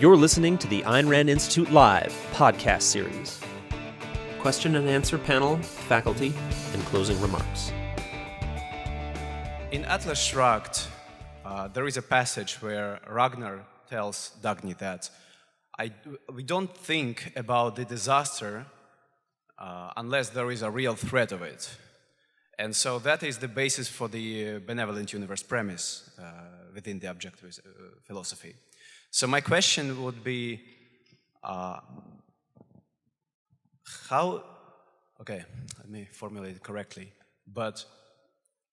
You're listening to the Ayn Rand Institute Live podcast series. Question and answer panel, faculty, and closing remarks. In Atlas Shrugged, uh, there is a passage where Ragnar tells Dagny that I, we don't think about the disaster uh, unless there is a real threat of it. And so that is the basis for the uh, benevolent universe premise uh, within the objectivist uh, philosophy. So my question would be, uh, how, okay, let me formulate it correctly, but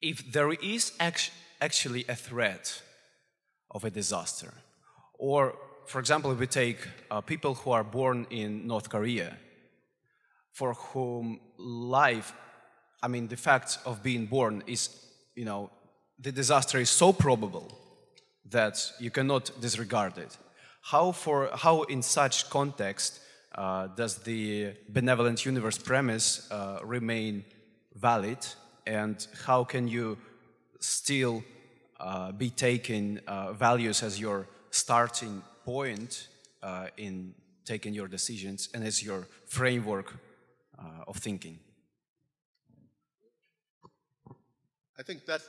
if there is act- actually a threat of a disaster, or for example, if we take uh, people who are born in North Korea, for whom life, I mean, the fact of being born is, you know, the disaster is so probable that you cannot disregard it. How, for, how in such context, uh, does the benevolent universe premise uh, remain valid and how can you still uh, be taking uh, values as your starting point uh, in taking your decisions and as your framework uh, of thinking I think that.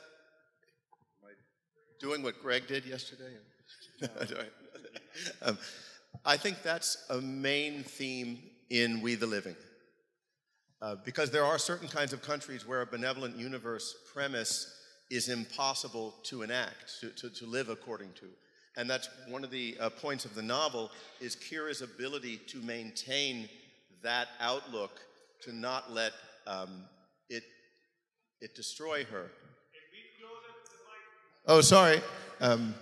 Doing what Greg did yesterday? um, I think that's a main theme in We the Living. Uh, because there are certain kinds of countries where a benevolent universe premise is impossible to enact, to, to, to live according to. And that's one of the uh, points of the novel is Kira's ability to maintain that outlook, to not let um, it, it destroy her. Oh, sorry. Um,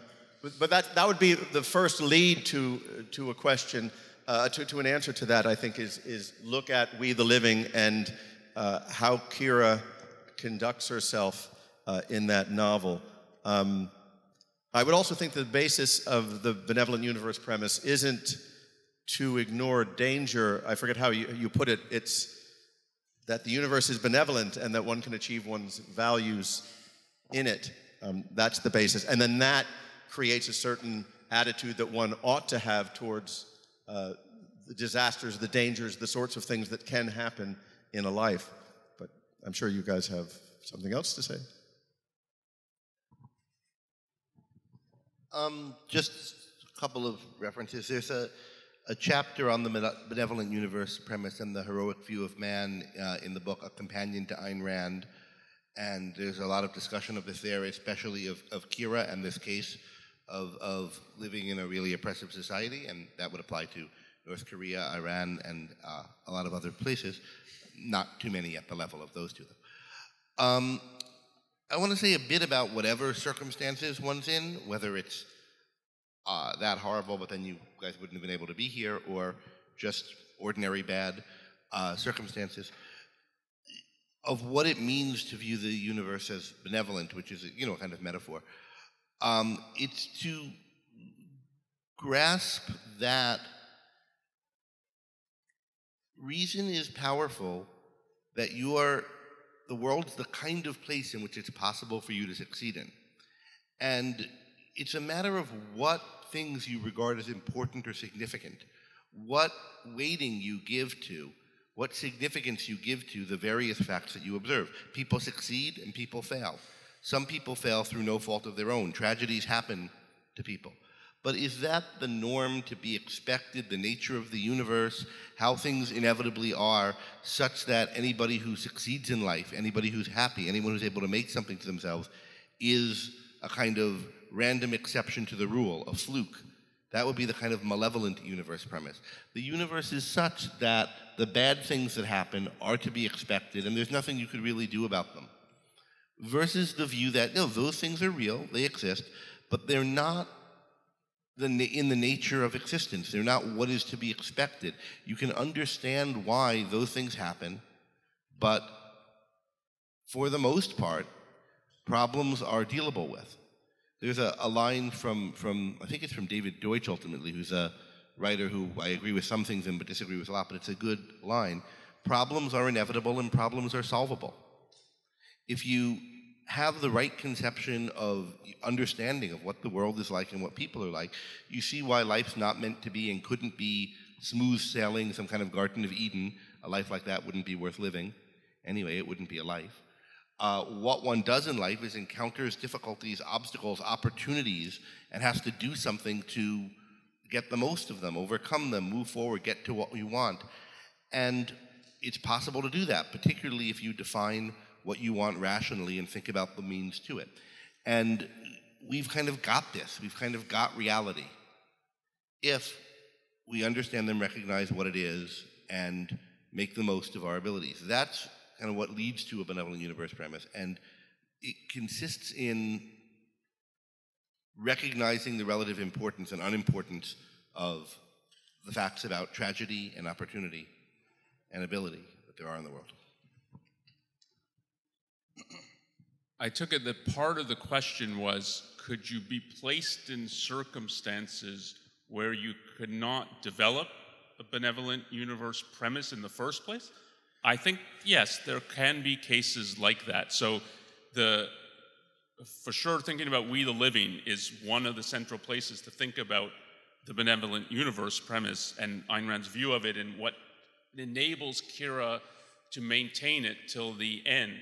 but, but that, that would be the first lead to, to a question, uh, to, to an answer to that, I think, is, is look at We the Living and uh, how Kira conducts herself uh, in that novel. Um, I would also think the basis of the benevolent universe premise isn't to ignore danger. I forget how you, you put it. It's that the universe is benevolent and that one can achieve one's values in it. Um, that's the basis. And then that creates a certain attitude that one ought to have towards uh, the disasters, the dangers, the sorts of things that can happen in a life. But I'm sure you guys have something else to say. Um, just a couple of references. There's a, a chapter on the benevolent universe premise and the heroic view of man uh, in the book A Companion to Ayn Rand. And there's a lot of discussion of this there, especially of, of Kira and this case of, of living in a really oppressive society, and that would apply to North Korea, Iran, and uh, a lot of other places. Not too many at the level of those two. Um, I want to say a bit about whatever circumstances one's in, whether it's uh, that horrible, but then you guys wouldn't have been able to be here, or just ordinary bad uh, circumstances, of what it means to view the universe as benevolent, which is, you know, kind of metaphor. Um, it's to grasp that reason is powerful, that you are the world's the kind of place in which it's possible for you to succeed in. And it's a matter of what things you regard as important or significant, what weighting you give to, what significance you give to the various facts that you observe. People succeed and people fail. Some people fail through no fault of their own. Tragedies happen to people. But is that the norm to be expected, the nature of the universe, how things inevitably are, such that anybody who succeeds in life, anybody who's happy, anyone who's able to make something to themselves, is a kind of random exception to the rule, a fluke? That would be the kind of malevolent universe premise. The universe is such that the bad things that happen are to be expected, and there's nothing you could really do about them. Versus the view that, no, those things are real, they exist, but they're not the, in the nature of existence. They're not what is to be expected. You can understand why those things happen, but for the most part, problems are dealable with. There's a, a line from, from, I think it's from David Deutsch ultimately, who's a writer who I agree with some things in but disagree with a lot, but it's a good line. Problems are inevitable and problems are solvable. If you have the right conception of understanding of what the world is like and what people are like, you see why life's not meant to be and couldn't be smooth sailing, some kind of Garden of Eden. A life like that wouldn't be worth living. Anyway, it wouldn't be a life. Uh, what one does in life is encounters difficulties, obstacles, opportunities, and has to do something to get the most of them, overcome them, move forward, get to what we want. And it's possible to do that, particularly if you define what you want rationally and think about the means to it. And we've kind of got this, we've kind of got reality. If we understand them, recognize what it is, and make the most of our abilities. That's kind of what leads to a benevolent universe premise. And it consists in recognizing the relative importance and unimportance of the facts about tragedy and opportunity and ability that there are in the world. I took it that part of the question was could you be placed in circumstances where you could not develop a benevolent universe premise in the first place? I think, yes, there can be cases like that. So, the for sure, thinking about we the living is one of the central places to think about the benevolent universe premise and Ayn Rand's view of it and what enables Kira to maintain it till the end.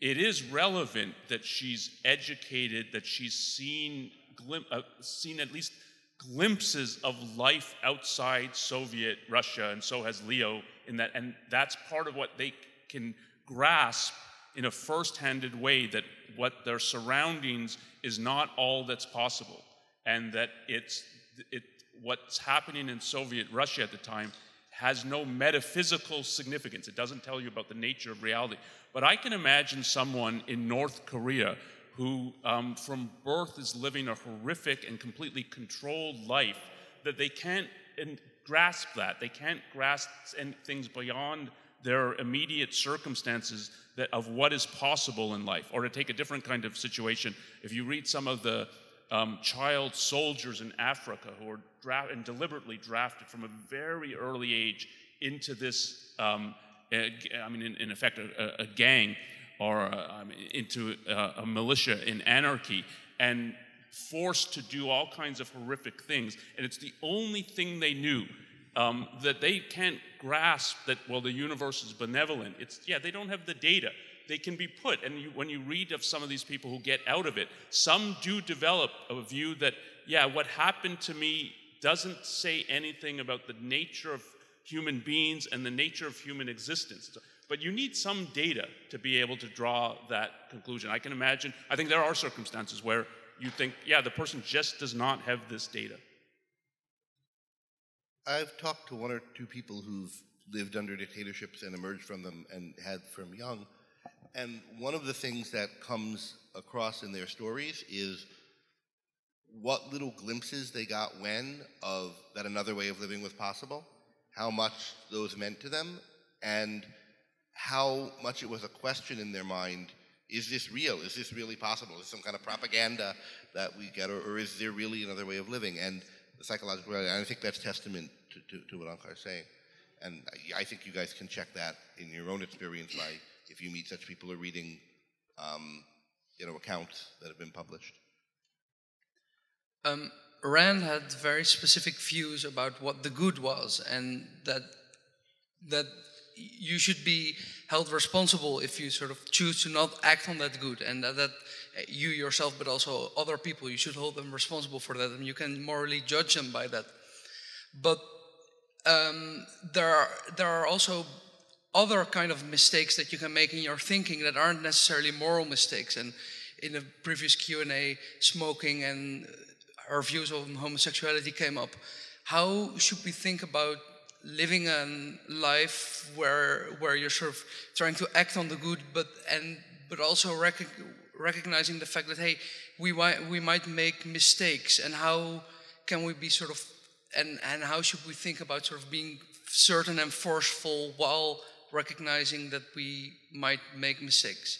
It is relevant that she's educated, that she's seen, glim- uh, seen at least glimpses of life outside Soviet Russia, and so has Leo in that, and that's part of what they can grasp in a first-handed way that what their surroundings is not all that's possible, and that it's it, what's happening in Soviet Russia at the time has no metaphysical significance. It doesn't tell you about the nature of reality. But I can imagine someone in North Korea who, um, from birth, is living a horrific and completely controlled life that they can't grasp that. They can't grasp things beyond their immediate circumstances that, of what is possible in life. Or to take a different kind of situation, if you read some of the um, child soldiers in Africa who are dra- and deliberately drafted from a very early age into this, um, a, I mean, in, in effect, a, a, gang or I mean, into a, a militia in anarchy and forced to do all kinds of horrific things. And it's the only thing they knew. Um, that they can't grasp that, well, the universe is benevolent. It's, yeah, they don't have the data they can be put. And you, when you read of some of these people who get out of it, some do develop a view that, yeah, what happened to me doesn't say anything about the nature of human beings and the nature of human existence. But you need some data to be able to draw that conclusion. I can imagine, I think there are circumstances where you think, yeah, the person just does not have this data. I've talked to one or two people who've lived under dictatorships and emerged from them and had from young and one of the things that comes across in their stories is what little glimpses they got when of that another way of living was possible, how much those meant to them, and how much it was a question in their mind is this real? Is this really possible? Is this some kind of propaganda that we get, or, or is there really another way of living? And the psychological, and I think that's testament to, to, to what Onkar is saying. And I think you guys can check that in your own experience by if you meet such people or reading, um, you know, accounts that have been published? Um, Rand had very specific views about what the good was, and that that you should be held responsible if you sort of choose to not act on that good, and that, that you yourself, but also other people, you should hold them responsible for that, and you can morally judge them by that. But um, there are there are also other kind of mistakes that you can make in your thinking that aren't necessarily moral mistakes. And in a previous Q&A, smoking and our views on homosexuality came up. How should we think about living a life where where you're sort of trying to act on the good, but and but also rec recognizing the fact that hey, we we might make mistakes, and how can we be sort of and and how should we think about sort of being certain and forceful while recognizing that we might make mistakes.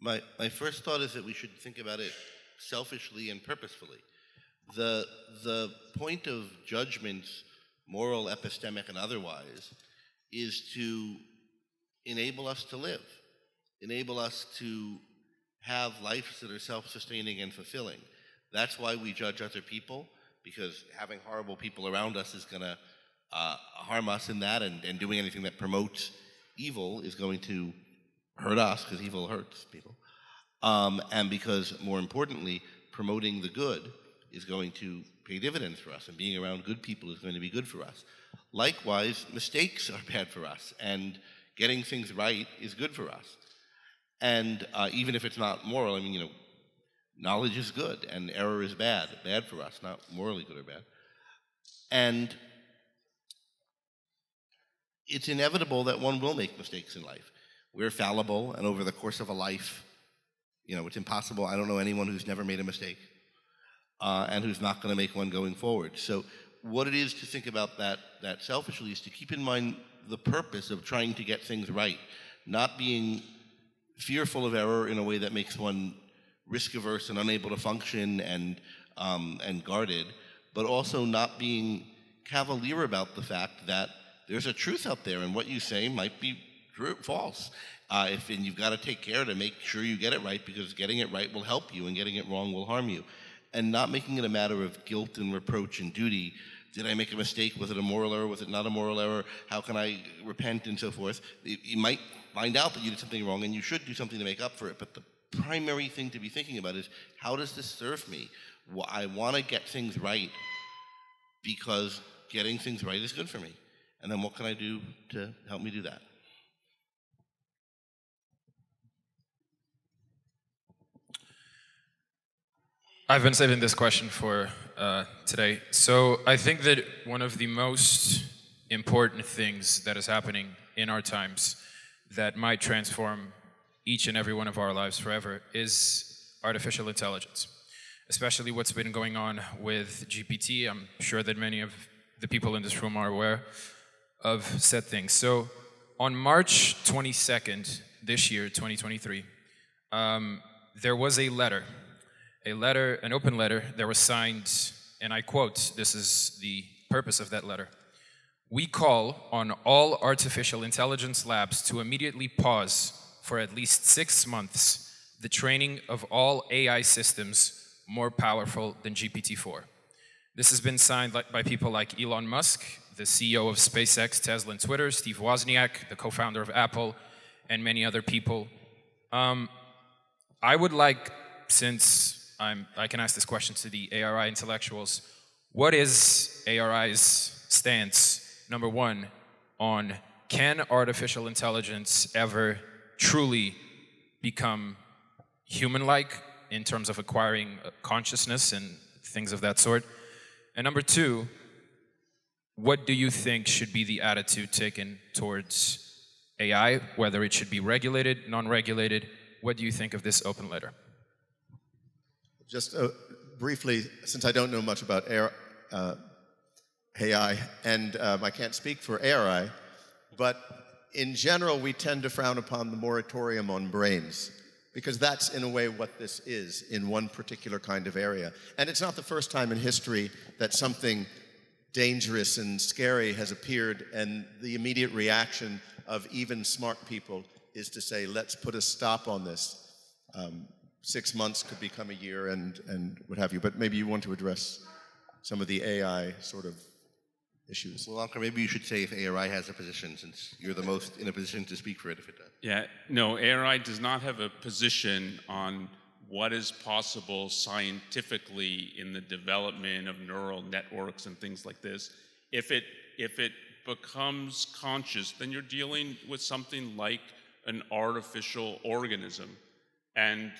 My, my first thought is that we should think about it selfishly and purposefully. The, the point of judgments, moral, epistemic, and otherwise, is to enable us to live, enable us to have lives that are self sustaining and fulfilling. That's why we judge other people, because having horrible people around us is going to uh, harm us in that, and, and doing anything that promotes evil is going to hurt us, because evil hurts people. Um, and because, more importantly, promoting the good is going to pay dividends for us, and being around good people is going to be good for us. Likewise, mistakes are bad for us, and getting things right is good for us. And uh, even if it's not moral, I mean, you know, knowledge is good and error is bad, bad for us, not morally good or bad. And it's inevitable that one will make mistakes in life. We're fallible, and over the course of a life, you know, it's impossible. I don't know anyone who's never made a mistake uh, and who's not going to make one going forward. So, what it is to think about that, that selfishly is to keep in mind the purpose of trying to get things right, not being fearful of error in a way that makes one risk averse and unable to function and, um, and guarded, but also not being cavalier about the fact that there's a truth out there and what you say might be true, false. Uh, if, and you've got to take care to make sure you get it right because getting it right will help you and getting it wrong will harm you. And not making it a matter of guilt and reproach and duty. Did I make a mistake? Was it a moral error? Was it not a moral error? How can I repent and so forth? You might find out that you did something wrong and you should do something to make up for it. But the primary thing to be thinking about is how does this serve me? Well, I want to get things right because getting things right is good for me. And then what can I do to help me do that? I've been saving this question for uh, today. So I think that one of the most important things that is happening in our times that might transform each and every one of our lives forever is artificial intelligence, especially what's been going on with GPT. I'm sure that many of the people in this room are aware of said things. So on March 22nd this year, 2023, um, there was a letter, a letter, an open letter that was signed, and I quote, this is the purpose of that letter. We call on all artificial intelligence labs to immediately pause for at least six months the training of all AI systems more powerful than GPT 4. This has been signed by people like Elon Musk, the CEO of SpaceX, Tesla, and Twitter, Steve Wozniak, the co founder of Apple, and many other people. Um, I would like, since I'm, I can ask this question to the ARI intellectuals, what is ARI's stance number one, on can artificial intelligence ever truly become human like in terms of acquiring uh, consciousness and things of that sort? And number two, what do you think should be the attitude taken towards AI, whether it should be regulated, non regulated? What do you think of this open letter? Just uh, briefly, since I don't know much about air, uh, AI, and um, I can't speak for ARI, but in general, we tend to frown upon the moratorium on brains because that's, in a way, what this is in one particular kind of area. And it's not the first time in history that something dangerous and scary has appeared, and the immediate reaction of even smart people is to say, let's put a stop on this. Um, six months could become a year and, and what have you, but maybe you want to address some of the AI sort of issues. Well, Onkar, maybe you should say if ARI has a position, since you're the most in a position to speak for it if it does. Yeah, no, ARI does not have a position on what is possible scientifically in the development of neural networks and things like this. If it if it becomes conscious, then you're dealing with something like an artificial organism. And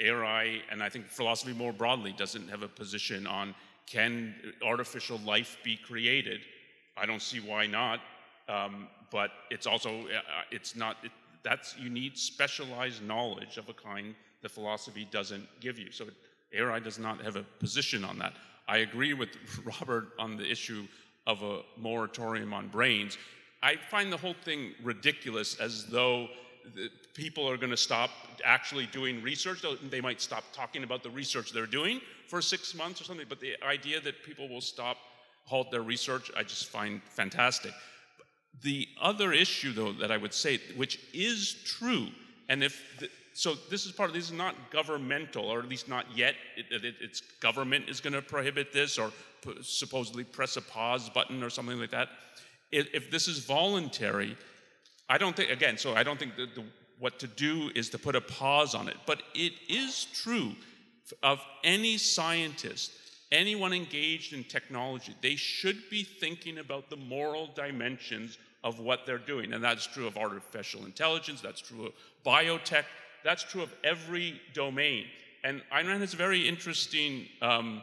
ARI, and I think philosophy more broadly, doesn't have a position on can artificial life be created? I don't see why not. Um, but it's also uh, it's not it, that's you need specialized knowledge of a kind that philosophy doesn't give you. So ARI does not have a position on that. I agree with Robert on the issue of a moratorium on brains. I find the whole thing ridiculous as though people are going to stop actually doing research. They might stop talking about the research they're doing for six months or something, but the idea that people will stop, halt their research, I just find fantastic. the other issue, though, that I would say, which is true, and if the, so, this is part of this is not governmental, or at least not yet. It, it, it's government is going to prohibit this, or p- supposedly press a pause button or something like that. If, if this is voluntary, I don't think again. So I don't think the, what to do is to put a pause on it. But it is true of any scientist anyone engaged in technology, they should be thinking about the moral dimensions of what they're doing. And that's true of artificial intelligence, that's true of biotech, that's true of every domain. And Ayn Rand has a very interesting um,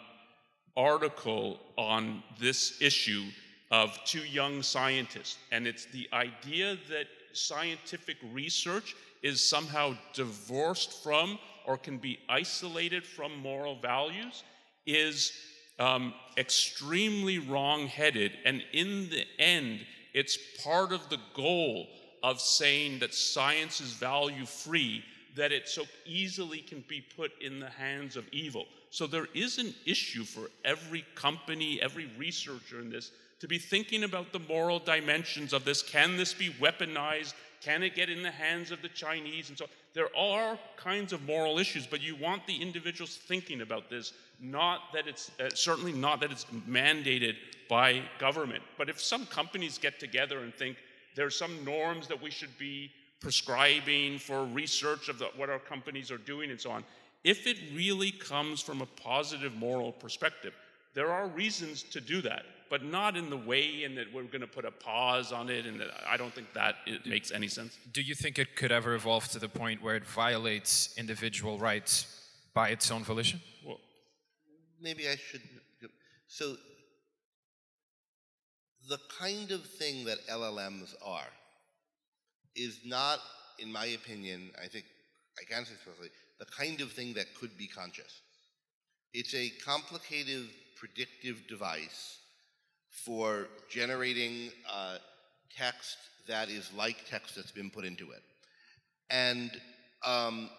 article on this issue of two young scientists. And it's the idea that scientific research is somehow divorced from or can be isolated from moral values is um, extremely wrong headed. And in the end, it's part of the goal of saying that science is value free, that it so easily can be put in the hands of evil. So there is an issue for every company, every researcher in this to be thinking about the moral dimensions of this. Can this be weaponized? Can it get in the hands of the Chinese? And so there are kinds of moral issues, but you want the individuals thinking about this, not that it's uh, certainly not that it's mandated by government. But if some companies get together and think there's some norms that we should be prescribing for research of the, what our companies are doing and so on, if it really comes from a positive moral perspective, there are reasons to do that but not in the way in that we're going to put a pause on it, and I don't think that it makes any sense. Do you think it could ever evolve to the point where it violates individual rights by its own volition? Well, maybe I should. So, the kind of thing that LLMs are is not, in my opinion, I think I can say explicitly, the kind of thing that could be conscious. It's a complicated predictive device for generating uh, text that is like text that's been put into it. And um,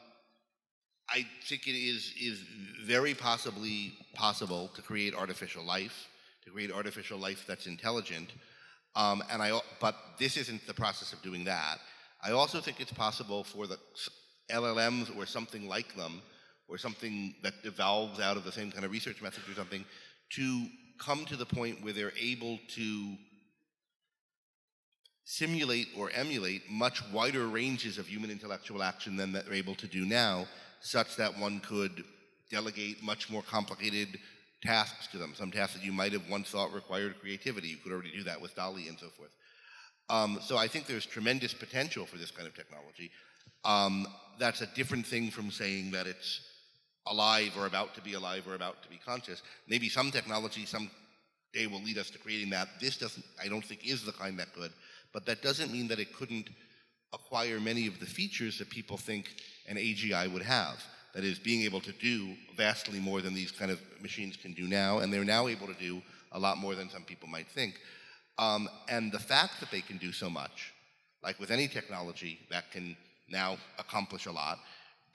I think it is, is very possibly possible to create artificial life, to create artificial life that's intelligent. Um, and I, but this isn't the process of doing that. I also think it's possible for the LLMs or something like them, or something that evolves out of the same kind of research methods or something, to come to the point where they're able to simulate or emulate much wider ranges of human intellectual action than they're able to do now, such that one could delegate much more complicated tasks to them. Some tasks that you might have once thought required creativity, you could already do that with DALL-E and so forth. Um, so I think there's tremendous potential for this kind of technology. Um, that's a different thing from saying that it's alive or about to be alive or about to be conscious. Maybe some technology some day will lead us to creating that. This doesn't, I don't think, is the kind that could, but that doesn't mean that it couldn't acquire many of the features that people think an AGI would have. That is, being able to do vastly more than these kind of machines can do now, and they're now able to do a lot more than some people might think. Um, and the fact that they can do so much, like with any technology that can now accomplish a lot,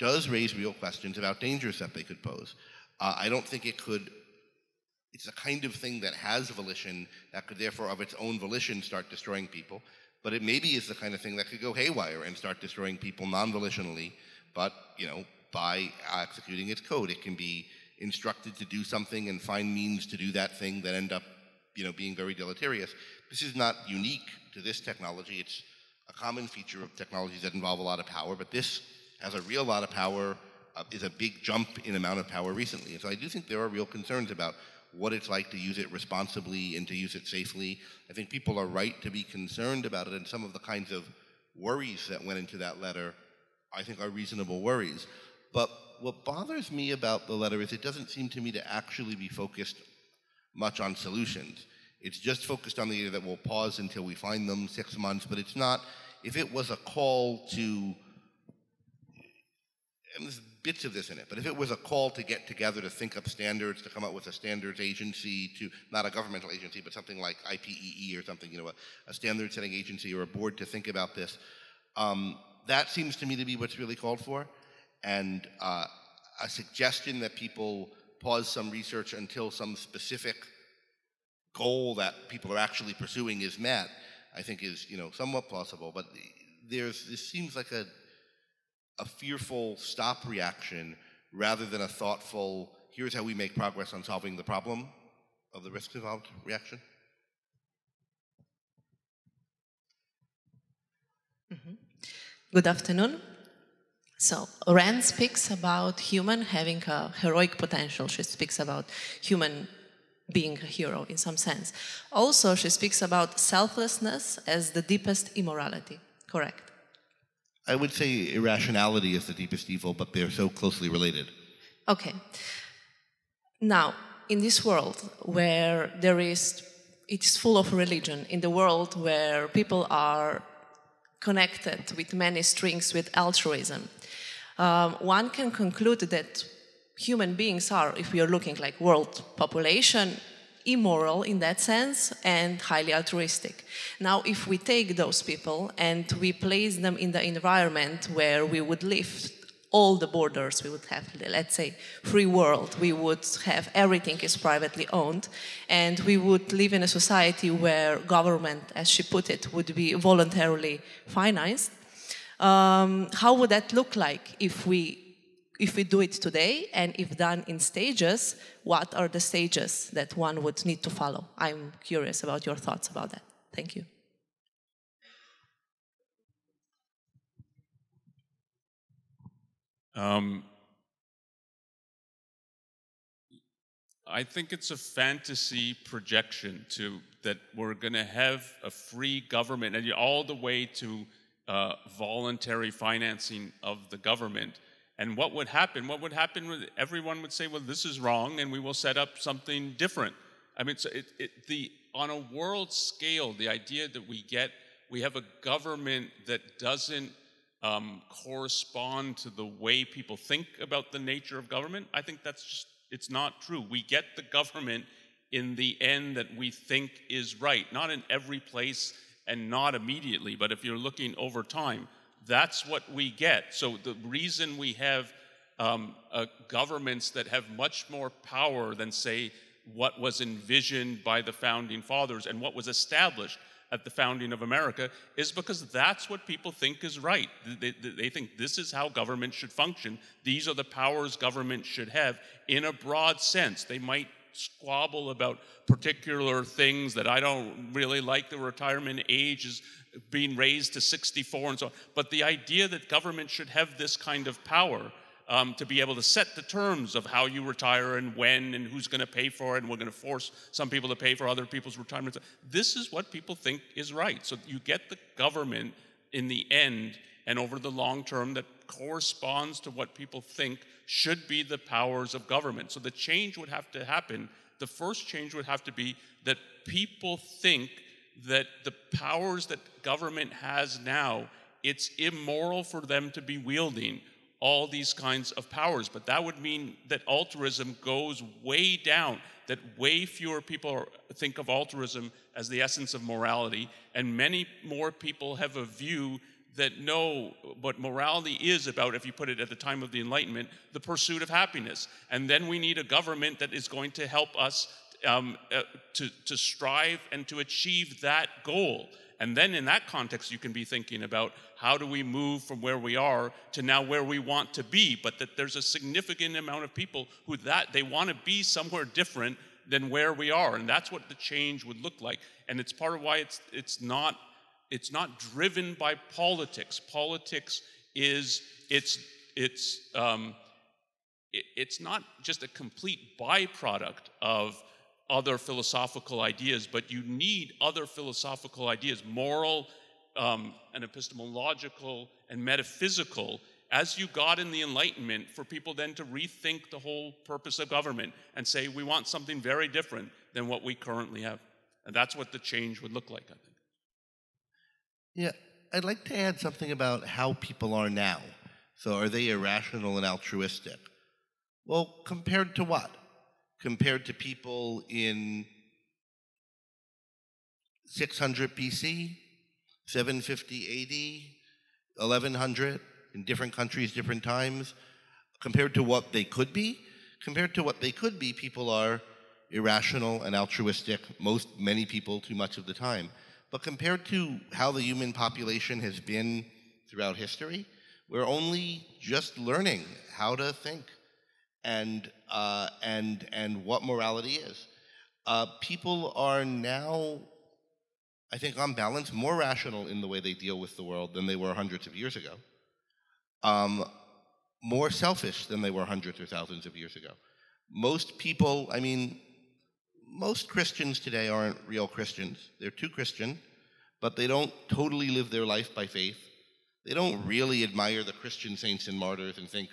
does raise real questions about dangers that they could pose. Uh, I don't think it could, it's a kind of thing that has volition that could therefore of its own volition start destroying people, but it maybe is the kind of thing that could go haywire and start destroying people non-volitionally, but, you know, by executing its code. It can be instructed to do something and find means to do that thing that end up, you know, being very deleterious. This is not unique to this technology. It's a common feature of technologies that involve a lot of power, but this has a real lot of power, uh, is a big jump in amount of power recently. And so I do think there are real concerns about what it's like to use it responsibly and to use it safely. I think people are right to be concerned about it, and some of the kinds of worries that went into that letter, I think, are reasonable worries. But what bothers me about the letter is it doesn't seem to me to actually be focused much on solutions. It's just focused on the idea that we'll pause until we find them six months, but it's not, if it was a call to and there's bits of this in it, but if it was a call to get together to think up standards, to come up with a standards agency, to not a governmental agency, but something like IEEE or something, you know, a, a standard setting agency or a board to think about this, um, that seems to me to be what's really called for. And uh, a suggestion that people pause some research until some specific goal that people are actually pursuing is met I think is you know somewhat plausible. But there's this seems like a a fearful stop reaction rather than a thoughtful here's how we make progress on solving the problem of the risk involved reaction. Mm-hmm. Good afternoon. So, Rand speaks about human having a heroic potential. She speaks about human being a hero in some sense. Also, she speaks about selflessness as the deepest immorality. Correct. I would say irrationality is the deepest evil, but they're so closely related. Okay. Now, in this world where there is, it is full of religion, in the world where people are connected with many strings with altruism, um, one can conclude that human beings are, if we are looking like world population, immoral in that sense and highly altruistic. Now, if we take those people and we place them in the environment where we would live all the borders, we would have, let's say, free world, we would have everything is privately owned, and we would live in a society where government, as she put it, would be voluntarily financed. Um, how would that look like if we if we do it today and if done in stages, what are the stages that one would need to follow? I'm curious about your thoughts about that. Thank you. Um, I think it's a fantasy projection to that we're going to have a free government, and all the way to uh, voluntary financing of the government. And what would happen? What would happen? Everyone would say, "Well, this is wrong, and we will set up something different." I mean, so it, it, the on a world scale, the idea that we get we have a government that doesn't um, correspond to the way people think about the nature of government. I think that's just it's not true. We get the government in the end that we think is right, not in every place and not immediately, but if you're looking over time, that's what we get. So the reason we have um, uh, governments that have much more power than, say, what was envisioned by the founding fathers and what was established at the founding of America is because that's what people think is right. They, they, they, think this is how government should function. These are the powers government should have in a broad sense. They might squabble about particular things that I don't really like. The retirement age is being raised to 64 and so on. But the idea that government should have this kind of power um, to be able to set the terms of how you retire and when and who's going to pay for it, and we're going to force some people to pay for other people's retirement. This is what people think is right. So you get the government in the end and over the long term that corresponds to what people think should be the powers of government. So the change would have to happen. The first change would have to be that people think that the powers that government has now, it's immoral for them to be wielding all these kinds of powers. But that would mean that altruism goes way down, that way fewer people think of altruism as the essence of morality, and many more people have a view that know what morality is about, if you put it at the time of the Enlightenment, the pursuit of happiness. And then we need a government that is going to help us um, uh, to, to strive and to achieve that goal. And then in that context, you can be thinking about how do we move from where we are to now where we want to be, but that there's a significant amount of people who that they want to be somewhere different than where we are. And that's what the change would look like. And it's part of why it's it's not it's not driven by politics. Politics is it's it's um, it, it's not just a complete byproduct of other philosophical ideas, but you need other philosophical ideas, moral um, and epistemological and metaphysical, as you got in the Enlightenment, for people then to rethink the whole purpose of government and say, we want something very different than what we currently have. And that's what the change would look like, I think. Yeah, I'd like to add something about how people are now. So, are they irrational and altruistic? Well, compared to what? compared to people in 600 BC, 750 AD, 1100 in different countries, different times, compared to what they could be. Compared to what they could be, people are irrational and altruistic, most, many people, too much of the time. But compared to how the human population has been throughout history, we're only just learning how to think and, uh, and, and what morality is. Uh, people are now, I think, on balance, more rational in the way they deal with the world than they were hundreds of years ago. Um, more selfish than they were hundreds or thousands of years ago. Most people, I mean, most Christians today aren't real Christians. They're too Christian, but they don't totally live their life by faith. They don't really admire the Christian saints and martyrs and think,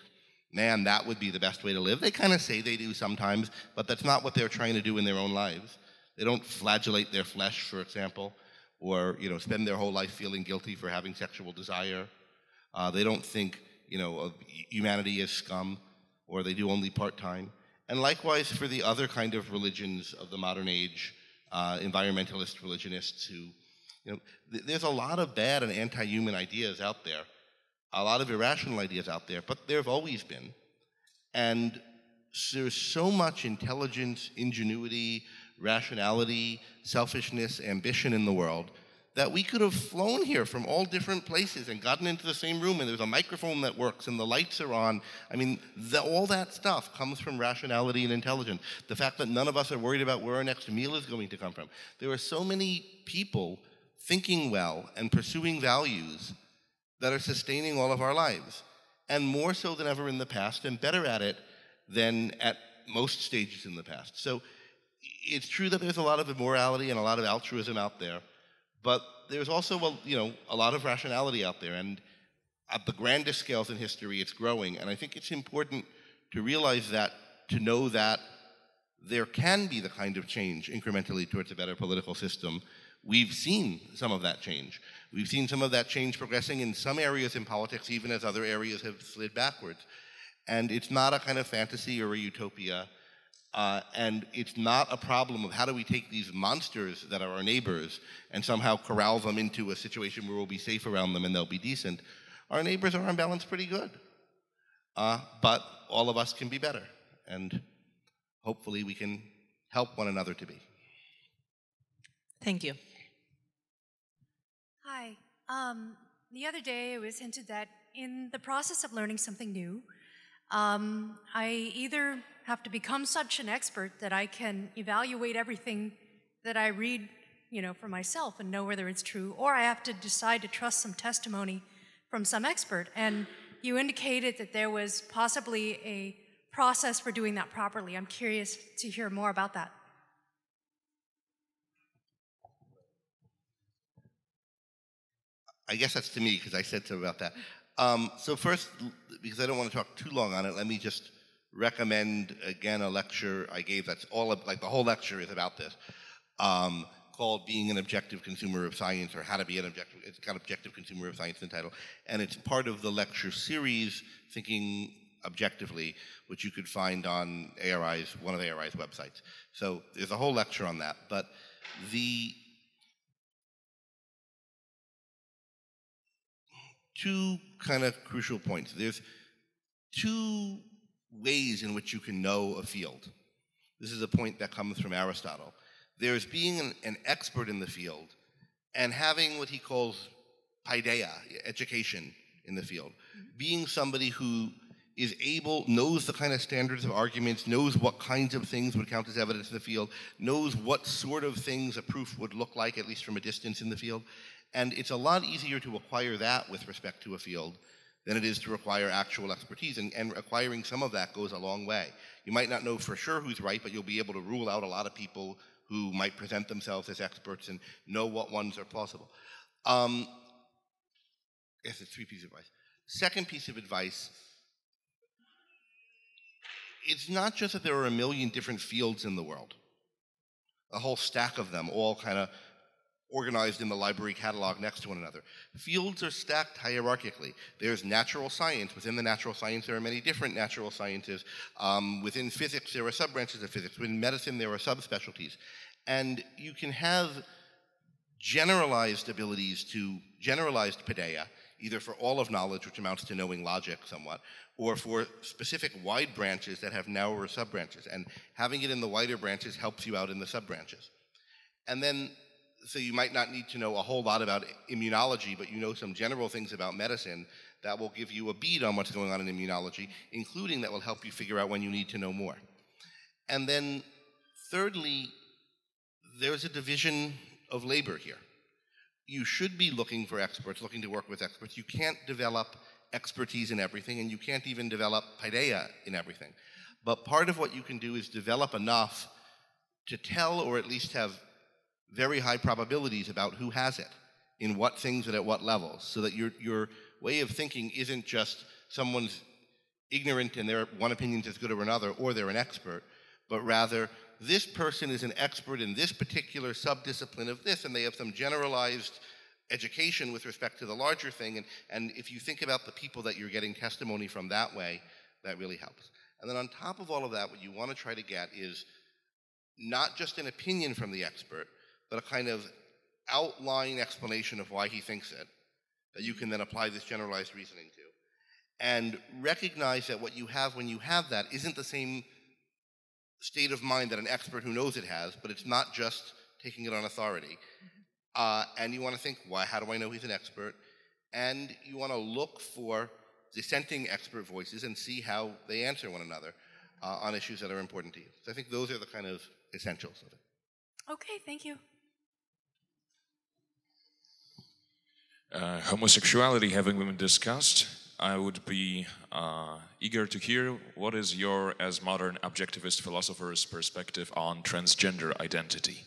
man, that would be the best way to live. They kind of say they do sometimes, but that's not what they're trying to do in their own lives. They don't flagellate their flesh, for example, or you know, spend their whole life feeling guilty for having sexual desire. Uh, they don't think you know of humanity as scum, or they do only part time. And likewise for the other kind of religions of the modern age, uh, environmentalist religionists who, you know, th- there's a lot of bad and anti-human ideas out there, a lot of irrational ideas out there, but there have always been. And there's so much intelligence, ingenuity, rationality, selfishness, ambition in the world that we could have flown here from all different places and gotten into the same room and there's a microphone that works and the lights are on. I mean, the, all that stuff comes from rationality and intelligence. The fact that none of us are worried about where our next meal is going to come from. There are so many people thinking well and pursuing values that are sustaining all of our lives, and more so than ever in the past, and better at it than at most stages in the past. So it's true that there's a lot of immorality and a lot of altruism out there. But there's also a, you know, a lot of rationality out there, and at the grandest scales in history, it's growing. And I think it's important to realize that, to know that there can be the kind of change incrementally towards a better political system. We've seen some of that change. We've seen some of that change progressing in some areas in politics, even as other areas have slid backwards. And it's not a kind of fantasy or a utopia. Uh, and it's not a problem of how do we take these monsters that are our neighbors and somehow corral them into a situation where we'll be safe around them and they'll be decent. Our neighbors are on balance pretty good. Uh, but all of us can be better. And hopefully we can help one another to be. Thank you. Hi. Um, the other day, it was hinted that in the process of learning something new, um, I either have to become such an expert that I can evaluate everything that I read, you know, for myself and know whether it's true, or I have to decide to trust some testimony from some expert. And you indicated that there was possibly a process for doing that properly. I'm curious to hear more about that. I guess that's to me because I said so about that. Um, so first, because I don't want to talk too long on it, let me just recommend again a lecture I gave. That's all of, like the whole lecture is about this, um, called "Being an Objective Consumer of Science" or "How to Be an Objective." It's got "Objective Consumer of Science" title, and it's part of the lecture series "Thinking Objectively," which you could find on ARI's one of ARI's websites. So there's a whole lecture on that, but the two kind of crucial points. There's two ways in which you can know a field. This is a point that comes from Aristotle. There's being an, an expert in the field and having what he calls paideia, education in the field. Being somebody who is able, knows the kind of standards of arguments, knows what kinds of things would count as evidence in the field, knows what sort of things a proof would look like, at least from a distance in the field. And it's a lot easier to acquire that with respect to a field than it is to require actual expertise. And, and, acquiring some of that goes a long way. You might not know for sure who's right, but you'll be able to rule out a lot of people who might present themselves as experts and know what ones are plausible. Um, yes, it's three pieces of advice. Second piece of advice it's not just that there are a million different fields in the world, a whole stack of them, all kind of organized in the library catalog next to one another. Fields are stacked hierarchically. There's natural science. Within the natural science, there are many different natural sciences. Um, within physics, there are sub-branches of physics. Within medicine, there are subspecialties. And you can have generalized abilities to generalized paideia, either for all of knowledge, which amounts to knowing logic somewhat, or for specific wide branches that have narrower sub-branches. And having it in the wider branches helps you out in the sub-branches. And then so you might not need to know a whole lot about immunology, but you know some general things about medicine that will give you a bead on what's going on in immunology, including that will help you figure out when you need to know more. And then, thirdly, there's a division of labor here. You should be looking for experts, looking to work with experts. You can't develop expertise in everything, and you can't even develop paideia in everything. But part of what you can do is develop enough to tell or at least have very high probabilities about who has it, in what things and at what levels, so that your, your way of thinking isn't just someone's ignorant and their one opinion is as good as another, or they're an expert, but rather this person is an expert in this particular subdiscipline of this, and they have some generalized education with respect to the larger thing. And, and if you think about the people that you're getting testimony from that way, that really helps. And then on top of all of that, what you want to try to get is not just an opinion from the expert, but a kind of outline explanation of why he thinks it that you can then apply this generalized reasoning to. And recognize that what you have when you have that isn't the same state of mind that an expert who knows it has, but it's not just taking it on authority. Uh, and you want to think, why? How do I know he's an expert? And you want to look for dissenting expert voices and see how they answer one another uh, on issues that are important to you. So I think those are the kind of essentials of it. Okay, thank you. Uh, homosexuality having been discussed, I would be uh, eager to hear what is your, as modern objectivist philosopher's perspective on transgender identity.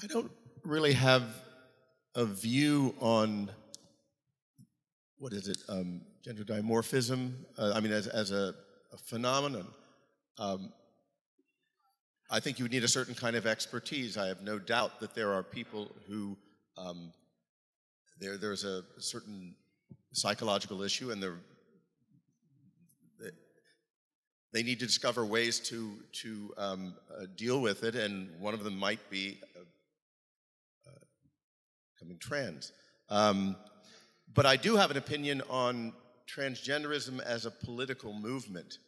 I don't really have a view on what is it, um, gender dimorphism. Uh, I mean, as, as a, a phenomenon. Um, I think you need a certain kind of expertise. I have no doubt that there are people who um, there there's a certain psychological issue, and they, they need to discover ways to to um, uh, deal with it, and one of them might be uh, uh, becoming trans. Um, but I do have an opinion on transgenderism as a political movement,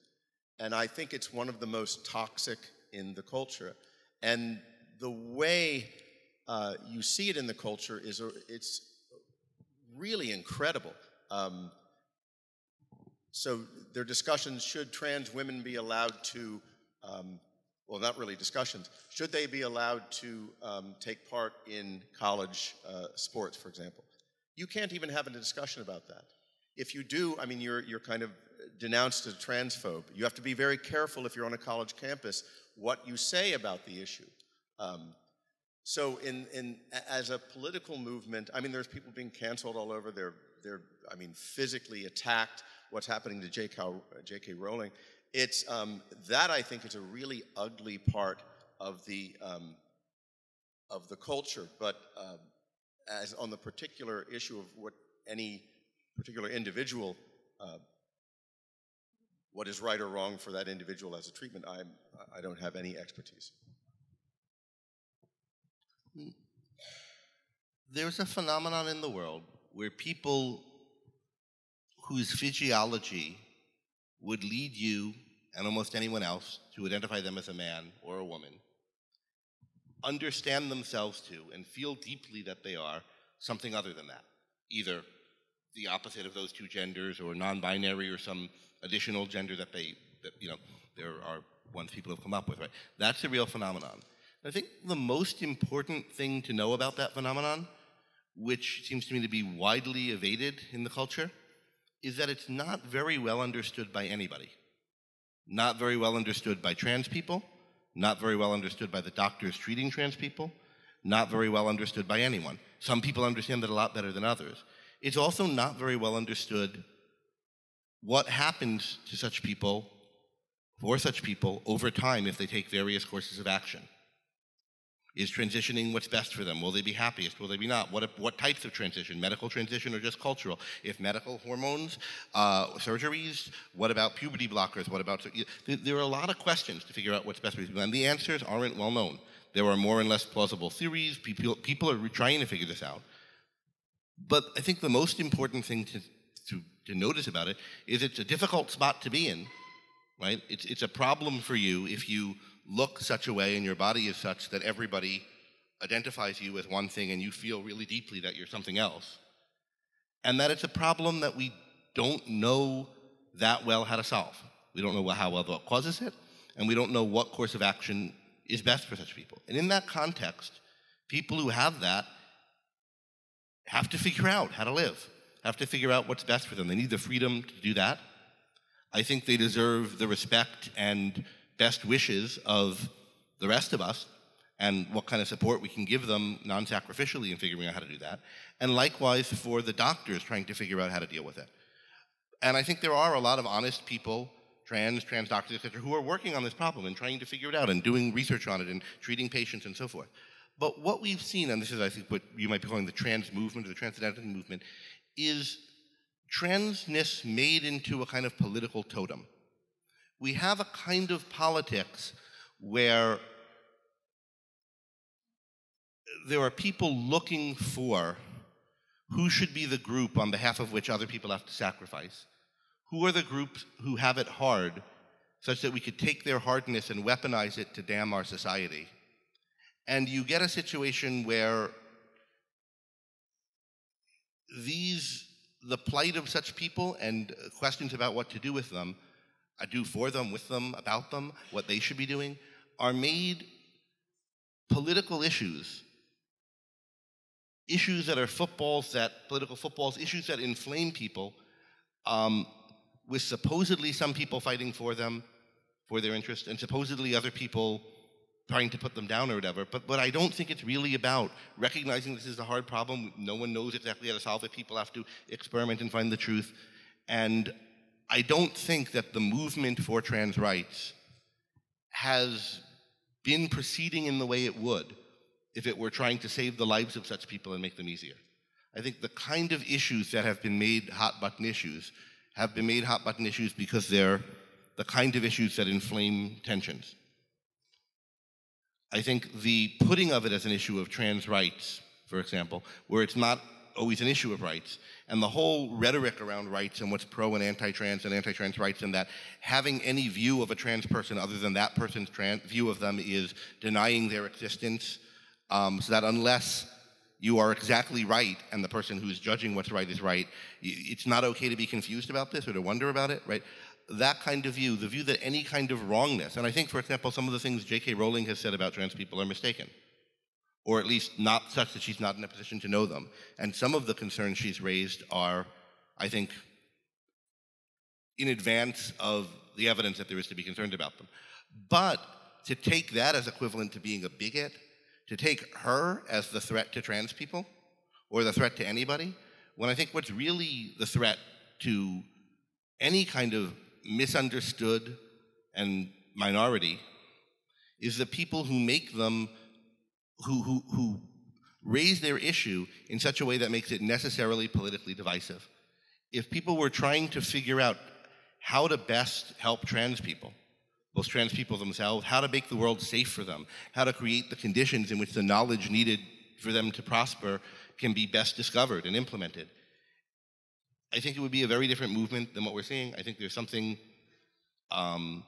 and I think it's one of the most toxic in the culture. And the way uh, you see it in the culture is a, it's really incredible. Um, so there are discussions: should trans women be allowed to? Um, well, not really discussions. Should they be allowed to um, take part in college uh, sports, for example? You can't even have a discussion about that. If you do, I mean, you're, you're kind of denounced as a transphobe. You have to be very careful if you're on a college campus what you say about the issue. Um, so, in, in, as a political movement, I mean, there's people being canceled all over. They're, they're I mean, physically attacked. What's happening to J.K. J.K. Rowling? It's um, that I think is a really ugly part of the um, of the culture. But uh, as on the particular issue of what any particular individual uh, what is right or wrong for that individual as a treatment, I'm, I don't have any expertise. There's a phenomenon in the world where people whose physiology would lead you and almost anyone else to identify them as a man or a woman understand themselves to and feel deeply that they are something other than that, either the opposite of those two genders or non binary or some additional gender that they, that, you know, there are ones people have come up with, right? That's a real phenomenon. I think the most important thing to know about that phenomenon, which seems to me to be widely evaded in the culture, is that it's not very well understood by anybody. Not very well understood by trans people, not very well understood by the doctors treating trans people, not very well understood by anyone. Some people understand it a lot better than others. It's also not very well understood what happens to such people, for such people, over time if they take various courses of action. Is transitioning what's best for them? Will they be happiest? Will they be not? What, what types of transition? Medical transition or just cultural? If medical hormones, uh, surgeries, what about puberty blockers? What about. There are a lot of questions to figure out what's best for people, and the answers aren't well known. There are more and less plausible theories. People, people are trying to figure this out. But I think the most important thing to, to, to notice about it is it's a difficult spot to be in right? It's, it's a problem for you if you look such a way and your body is such that everybody identifies you as one thing and you feel really deeply that you're something else. And that it's a problem that we don't know that well how to solve. We don't know how well what causes it, and we don't know what course of action is best for such people. And in that context, people who have that have to figure out how to live, have to figure out what's best for them. They need the freedom to do that. I think they deserve the respect and best wishes of the rest of us and what kind of support we can give them non sacrificially in figuring out how to do that. And likewise for the doctors trying to figure out how to deal with it. And I think there are a lot of honest people, trans, trans doctors, etc., who are working on this problem and trying to figure it out and doing research on it and treating patients and so forth. But what we've seen, and this is, I think, what you might be calling the trans movement or the transcendental movement, is transness made into a kind of political totem. We have a kind of politics where there are people looking for who should be the group on behalf of which other people have to sacrifice. Who are the groups who have it hard such that we could take their hardness and weaponize it to damn our society? And you get a situation where these, the plight of such people and questions about what to do with them, I do for them, with them, about them, what they should be doing, are made political issues. Issues that are footballs, that political footballs, issues that inflame people, um, with supposedly some people fighting for them, for their interest, and supposedly other people trying to put them down or whatever. But but I don't think it's really about recognizing this is a hard problem. No one knows exactly how to solve it. People have to experiment and find the truth. And I don't think that the movement for trans rights has been proceeding in the way it would if it were trying to save the lives of such people and make them easier. I think the kind of issues that have been made hot button issues have been made hot button issues because they're the kind of issues that inflame tensions. I think the putting of it as an issue of trans rights, for example, where it's not always an issue of rights, and the whole rhetoric around rights and what's pro and anti-trans and anti-trans rights, and that having any view of a trans person other than that person's trans view of them is denying their existence. Um, so that unless you are exactly right and the person who's judging what's right is right, it's not okay to be confused about this or to wonder about it, right? That kind of view, the view that any kind of wrongness, and I think, for example, some of the things J.K. Rowling has said about trans people are mistaken, or at least not such that she's not in a position to know them. And some of the concerns she's raised are, I think, in advance of the evidence that there is to be concerned about them. But to take that as equivalent to being a bigot, to take her as the threat to trans people, or the threat to anybody, when I think what's really the threat to any kind of misunderstood and minority is the people who make them, who, who, who raise their issue in such a way that makes it necessarily politically divisive. If people were trying to figure out how to best help trans people, both trans people themselves, how to make the world safe for them, how to create the conditions in which the knowledge needed for them to prosper can be best discovered and implemented. I think it would be a very different movement than what we're seeing. I think there's something um,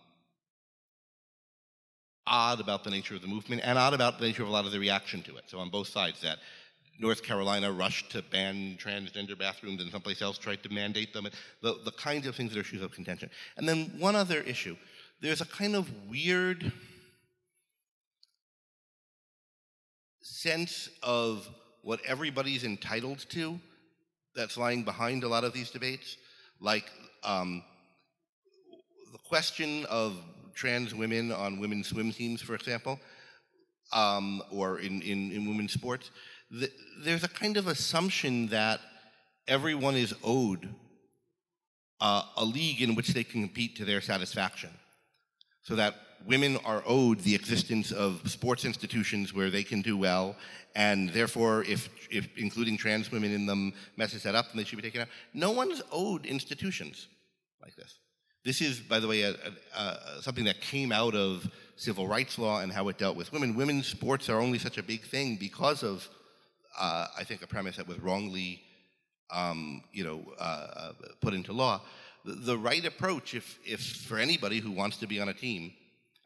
odd about the nature of the movement and odd about the nature of a lot of the reaction to it. So on both sides, that North Carolina rushed to ban transgender bathrooms and someplace else tried to mandate them. The, the kinds of things that are issues of contention. And then one other issue. There's a kind of weird sense of what everybody's entitled to that's lying behind a lot of these debates, like um, the question of trans women on women's swim teams, for example, um, or in, in, in, women's sports, the, there's a kind of assumption that everyone is owed uh, a league in which they can compete to their satisfaction. So that women are owed the existence of sports institutions where they can do well, and therefore, if, if including trans women in them messes that up, then they should be taken out. No one's owed institutions like this. This is, by the way, a, a, a, something that came out of civil rights law and how it dealt with women. Women's sports are only such a big thing because of, uh, I think, a premise that was wrongly, um, you know, uh, uh put into law. The, right approach, if, if for anybody who wants to be on a team,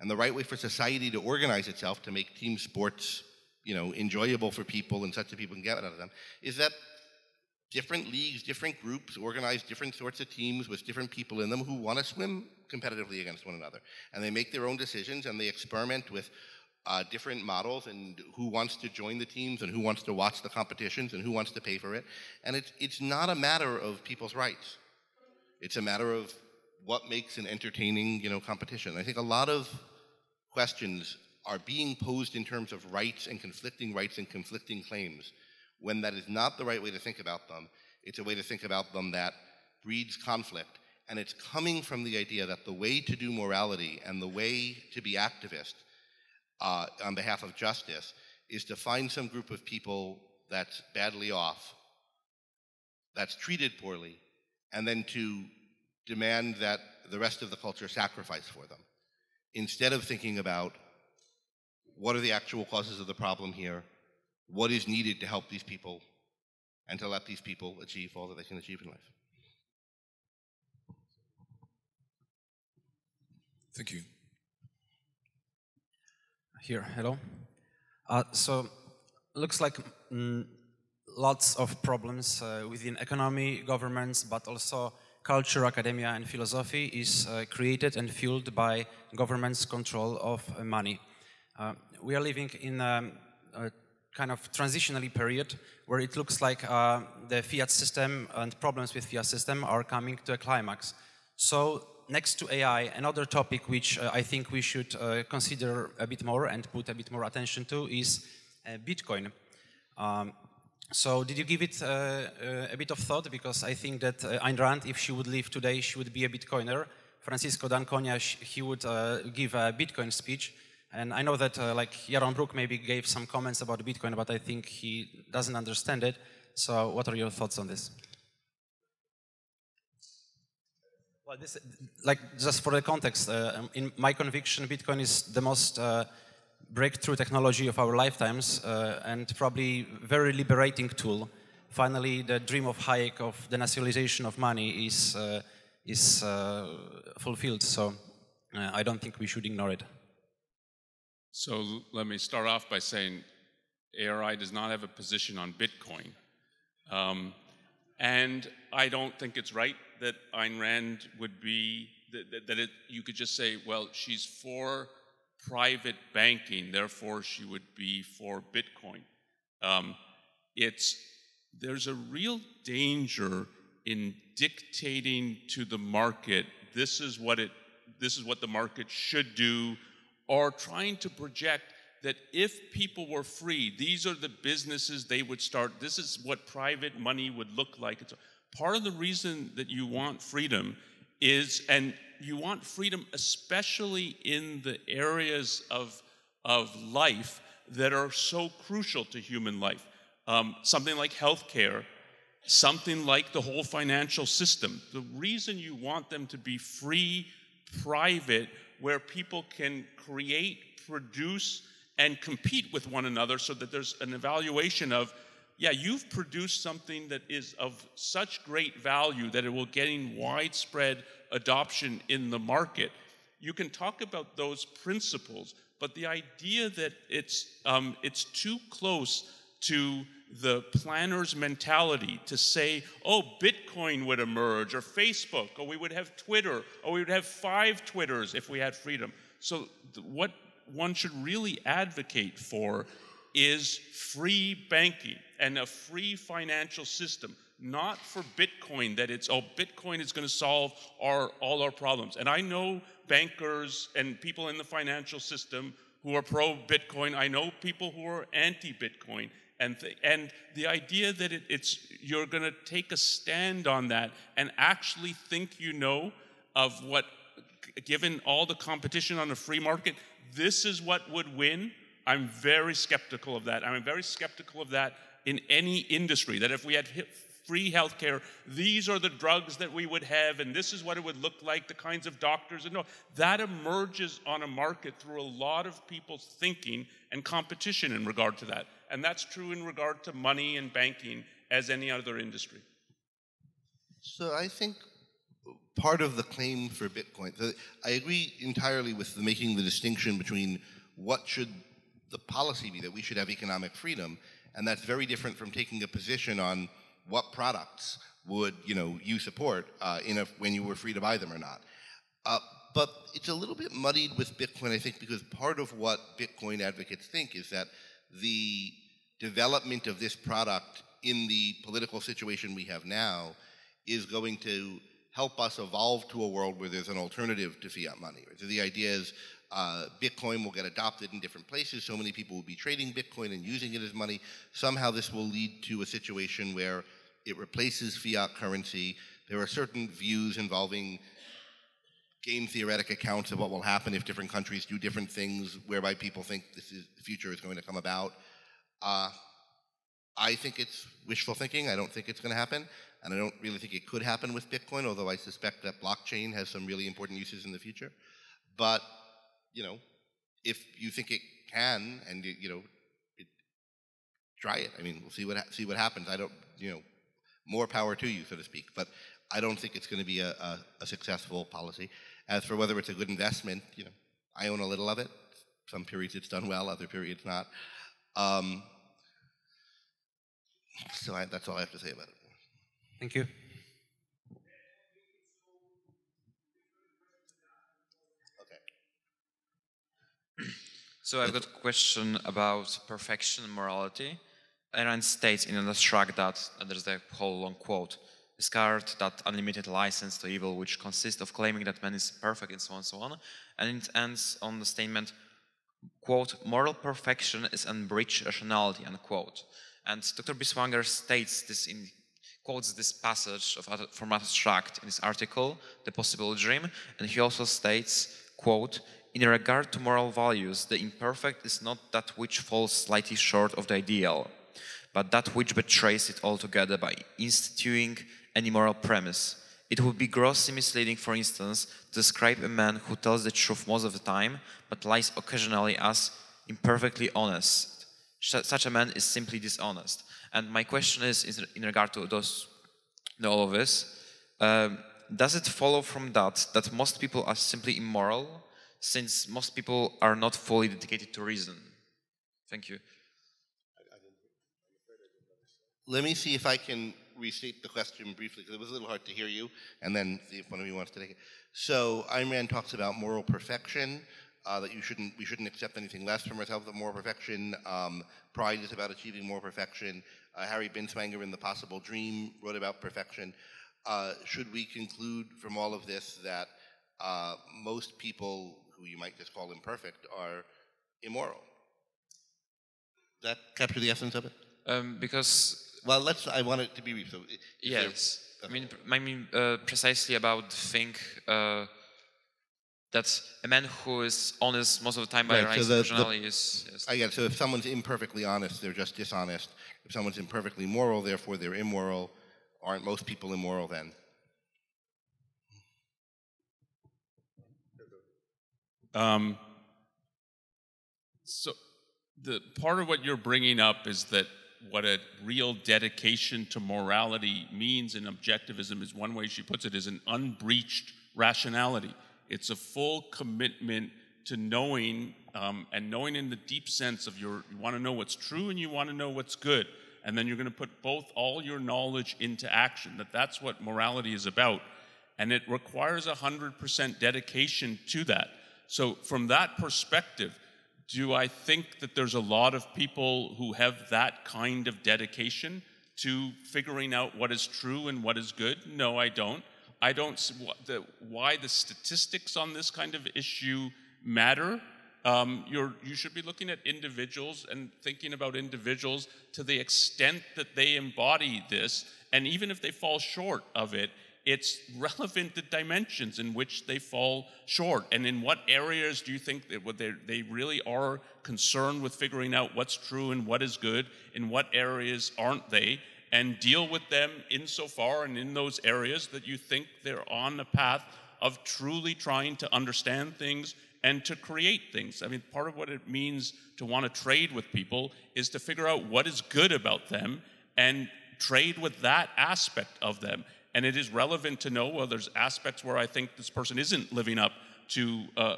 and the right way for society to organize itself to make team sports, you know, enjoyable for people and such that people can get out of them, is that different leagues, different groups organize different sorts of teams with different people in them who want to swim competitively against one another. And they make their own decisions and they experiment with uh, different models and who wants to join the teams and who wants to watch the competitions and who wants to pay for it. And it's, it's not a matter of people's rights. It's a matter of what makes an entertaining, you know, competition. I think a lot of questions are being posed in terms of rights and conflicting rights and conflicting claims when that is not the right way to think about them. It's a way to think about them that breeds conflict. And it's coming from the idea that the way to do morality and the way to be activist uh, on behalf of justice is to find some group of people that's badly off, that's treated poorly, and then to demand that the rest of the culture sacrifice for them. Instead of thinking about what are the actual causes of the problem here, what is needed to help these people, and to let these people achieve all that they can achieve in life. Thank you. Here, hello. Uh, so, looks like mm, lots of problems uh, within economy, governments, but also culture, academia, and philosophy is uh, created and fueled by government's control of uh, money. Uh, we are living in um, a kind of transitionally period where it looks like uh, the fiat system and problems with fiat system are coming to a climax. So next to AI, another topic which I think we should consider a bit more and put a bit more attention to is Bitcoin. Um, so did you give it uh, uh, a bit of thought? Because I think that uh, Ayn Rand, if she would live today, she would be a Bitcoiner. Francisco d'Anconia, he would give a Bitcoin speech. And I know that like Yaron Brook maybe gave some comments about Bitcoin, but I think he doesn't understand it. So what are your thoughts on this? Well, this, like, just for the context, uh, in my conviction, Bitcoin is the most uh, breakthrough technology of our lifetimes uh, and probably very liberating tool. Finally, the dream of Hayek of the nationalization of money is, uh, is uh, fulfilled. So uh, I don't think we should ignore it. So let me start off by saying ARI does not have a position on Bitcoin. Um, and I don't think it's right that Ayn Rand would be, that, that it, you could just say, well, she's for private banking, therefore she would be for Bitcoin. Um, it's, there's a real danger in dictating to the market this is what it this is what the market should do or trying to project that if people were free these are the businesses they would start this is what private money would look like it's part of the reason that you want freedom is, and you want freedom especially in the areas of, of life that are so crucial to human life. Um, something like healthcare, something like the whole financial system. The reason you want them to be free, private, where people can create, produce, and compete with one another so that there's an evaluation of yeah, you've produced something that is of such great value that it will gain widespread adoption in the market. You can talk about those principles, but the idea that it's, um, it's too close to the planner's mentality to say, oh, Bitcoin would emerge, or Facebook, or we would have Twitter, or we would have five Twitters if we had freedom. So, th- what one should really advocate for is free banking and a free financial system, not for Bitcoin, that it's, oh, Bitcoin is going to solve our, all our problems. And I know bankers and people in the financial system who are pro Bitcoin. I know people who are anti Bitcoin. And, th- and the idea that it, it's, you're going to take a stand on that and actually think you know of what, given all the competition on a free market, this is what would win I'm very skeptical of that. I'm very skeptical of that in any industry, that if we had free healthcare, these are the drugs that we would have, and this is what it would look like, the kinds of doctors. And no, that emerges on a market through a lot of people's thinking and competition in regard to that. And that's true in regard to money and banking as any other industry. So I think part of the claim for Bitcoin. I agree entirely with the making the distinction between what should the policy be that we should have economic freedom, and that's very different from taking a position on what products would you know you support uh, in a, when you were free to buy them or not. Uh, but it's a little bit muddied with Bitcoin, I think, because part of what Bitcoin advocates think is that the development of this product in the political situation we have now is going to help us evolve to a world where there's an alternative to fiat money. So the idea is uh, Bitcoin will get adopted in different places. So many people will be trading Bitcoin and using it as money. Somehow this will lead to a situation where it replaces fiat currency. There are certain views involving game theoretic accounts of what will happen if different countries do different things, whereby people think this is the future is going to come about. Uh, I think it's wishful thinking. I don't think it's going to happen, and I don't really think it could happen with Bitcoin. Although I suspect that blockchain has some really important uses in the future. But you know, if you think it can, and you know, it, try it. I mean, we'll see what see what happens. I don't, you know, more power to you, so to speak. But I don't think it's going to be a, a, a successful policy. As for whether it's a good investment, you know, I own a little of it. Some periods it's done well, other periods not. Um, so I, that's all I have to say about it. Thank you. Okay. So I've got a question about perfection and morality. Ayn Rand states in an tract that, and there's the whole long quote, discard that unlimited license to evil, which consists of claiming that man is perfect and so on and so on. And it ends on the statement, quote, moral perfection is unbreached rationality, unquote. And Dr. Binswanger states this in, quotes this passage of, from Atlas Shrugged in his article, The Possible Dream, and he also states, quote, in regard to moral values, the imperfect is not that which falls slightly short of the ideal, but that which betrays it altogether by instituting an immoral premise. It would be grossly misleading, for instance, to describe a man who tells the truth most of the time, but lies occasionally as imperfectly honest. Such a man is simply dishonest. And my question is, in regard to those, all of this, um, does it follow from that that most people are simply immoral, since most people are not fully dedicated to reason? Thank you. Let me see if I can restate the question briefly because it was a little hard to hear you, and then see if one of you wants to take it. So Ayn Rand talks about moral perfection. Uh, that you shouldn't, we shouldn't accept anything less from ourselves than moral perfection. Um, pride is about achieving more perfection. Uh, Harry Binswanger in The Possible Dream wrote about perfection. Uh, should we conclude from all of this that uh, most people who you might just call imperfect are immoral? That capture the essence of it? Um, because well, let's. I want it to be brief. So yes, there, I mean, I mean uh, precisely about the thing uh, that a man who is honest most of the time by right, so the, the, is. Yes. I get it. So if someone's imperfectly honest, they're just dishonest. If someone's imperfectly moral, therefore they're immoral. Aren't most people immoral then? Um, so the part of what you're bringing up is that what a real dedication to morality means in objectivism is one way she puts it is an unbreached rationality. It's a full commitment to knowing um, and knowing in the deep sense of your you want to know what's true and you want to know what's good and then you're going to put both all your knowledge into action that that's what morality is about and it requires 100% dedication to that so from that perspective do I think that there's a lot of people who have that kind of dedication to figuring out what is true and what is good? No, I don't. I don't see why the statistics on this kind of issue matter. Um, you should be looking at individuals and thinking about individuals to the extent that they embody this, and even if they fall short of it, it's relevant the dimensions in which they fall short. And in what areas do you think that they really are concerned with figuring out what's true and what is good? In what areas aren't they? And deal with them insofar and in those areas that you think they're on the path of truly trying to understand things and to create things. I mean, part of what it means to want to trade with people is to figure out what is good about them and trade with that aspect of them And it is relevant to know, well, there's aspects where I think this person isn't living up to uh,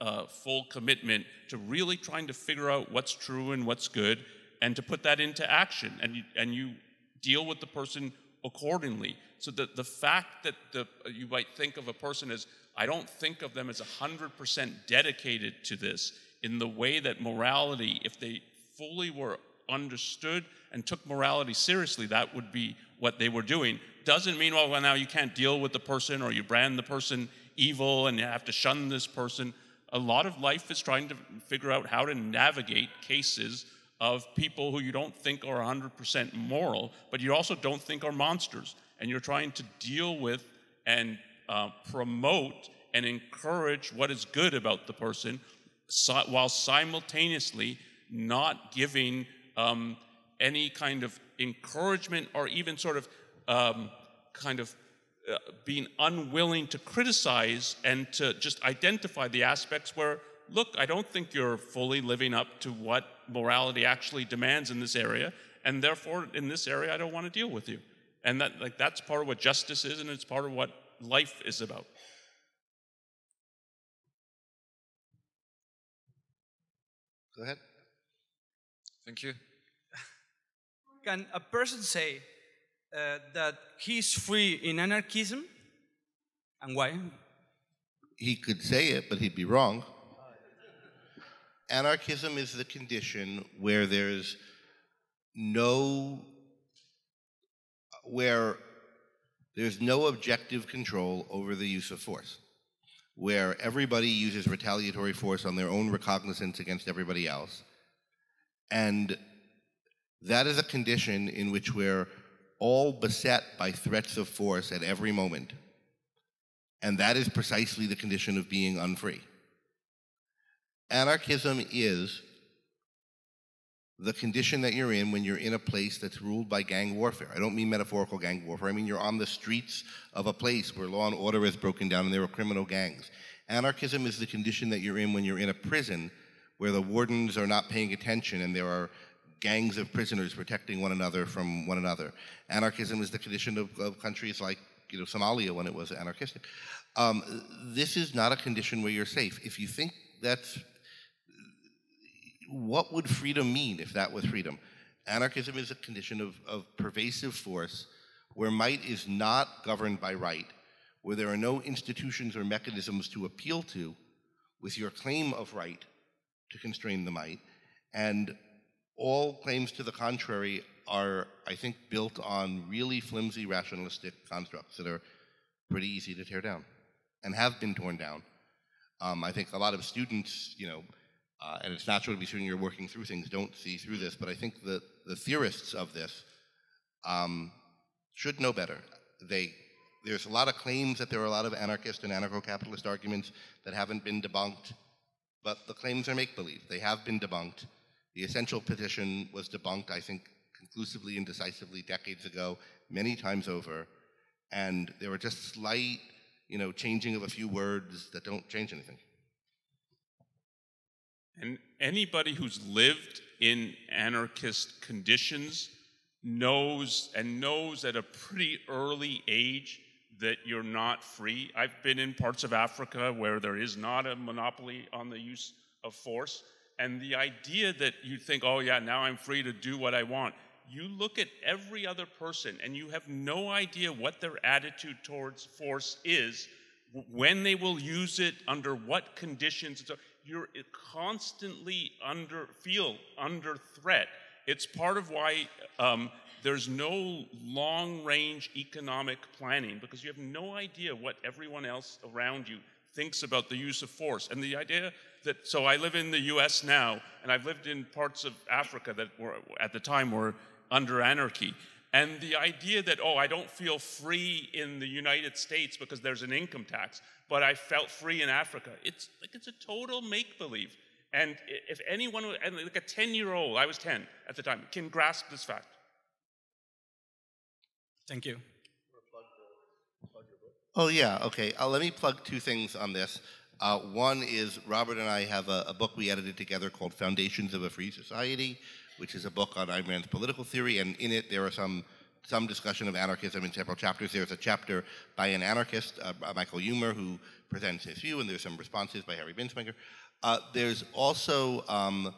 uh, full commitment to really trying to figure out what's true and what's good and to put that into action. And you, and you deal with the person accordingly. So that the fact that the, you might think of a person as, I don't think of them as 100% dedicated to this in the way that morality, if they fully were understood and took morality seriously, that would be what they were doing. Doesn't mean, well, well, now you can't deal with the person or you brand the person evil and you have to shun this person. A lot of life is trying to figure out how to navigate cases of people who you don't think are 100% moral, but you also don't think are monsters. And you're trying to deal with and uh, promote and encourage what is good about the person si- while simultaneously not giving um, any kind of encouragement or even sort of um, kind of uh, being unwilling to criticize and to just identify the aspects where look i don't think you're fully living up to what morality actually demands in this area and therefore in this area i don't want to deal with you and that like that's part of what justice is and it's part of what life is about Go ahead. Thank you. Can a person say uh, that he's free in anarchism? And why? He could say it, but he'd be wrong. Anarchism is the condition where there's no where there's no objective control over the use of force, where everybody uses retaliatory force on their own recognizance against everybody else. And that is a condition in which we're all beset by threats of force at every moment. And that is precisely the condition of being unfree. Anarchism is the condition that you're in when you're in a place that's ruled by gang warfare. I don't mean metaphorical gang warfare. I mean you're on the streets of a place where law and order is broken down and there are criminal gangs. Anarchism is the condition that you're in when you're in a prison where the wardens are not paying attention and there are gangs of prisoners protecting one another from one another. Anarchism is the condition of, of countries like you know Somalia when it was anarchistic. Um, this is not a condition where you're safe. If you think that's what would freedom mean if that was freedom? Anarchism is a condition of, of pervasive force where might is not governed by right, where there are no institutions or mechanisms to appeal to with your claim of right to constrain the might, and all claims to the contrary are, I think, built on really flimsy rationalistic constructs that are pretty easy to tear down and have been torn down. Um, I think a lot of students, you know, uh, and it's natural to be assuming you're working through things, don't see through this, but I think that the theorists of this um, should know better. They, there's a lot of claims that there are a lot of anarchist and anarcho-capitalist arguments that haven't been debunked, but the claims are make-believe. They have been debunked. The essential petition was debunked, I think, conclusively and decisively decades ago, many times over, and there were just slight, you know, changing of a few words that don't change anything. And anybody who's lived in anarchist conditions knows and knows at a pretty early age that you're not free. I've been in parts of Africa where there is not a monopoly on the use of force. And the idea that you think, oh, yeah, now I'm free to do what I want, you look at every other person and you have no idea what their attitude towards force is, when they will use it, under what conditions. You're constantly under, feel under threat. It's part of why um, there's no long range economic planning because you have no idea what everyone else around you thinks about the use of force. And the idea that, so I live in the US now, and I've lived in parts of Africa that were at the time were under anarchy. And the idea that, oh, I don't feel free in the United States because there's an income tax, but I felt free in Africa, it's like it's a total make believe. And if anyone, like a 10 year old, I was 10 at the time, can grasp this fact. Thank you. Oh, yeah, okay. Uh, let me plug two things on this. Uh, one is Robert and I have a, a, book we edited together called Foundations of a Free Society, which is a book on Ayn Rand's political theory, and in it there are some some discussion of anarchism in several chapters. There's a chapter by an anarchist, uh, Michael Huemer, who presents his view, and there's some responses by Harry Binswanger. Uh, there's also um,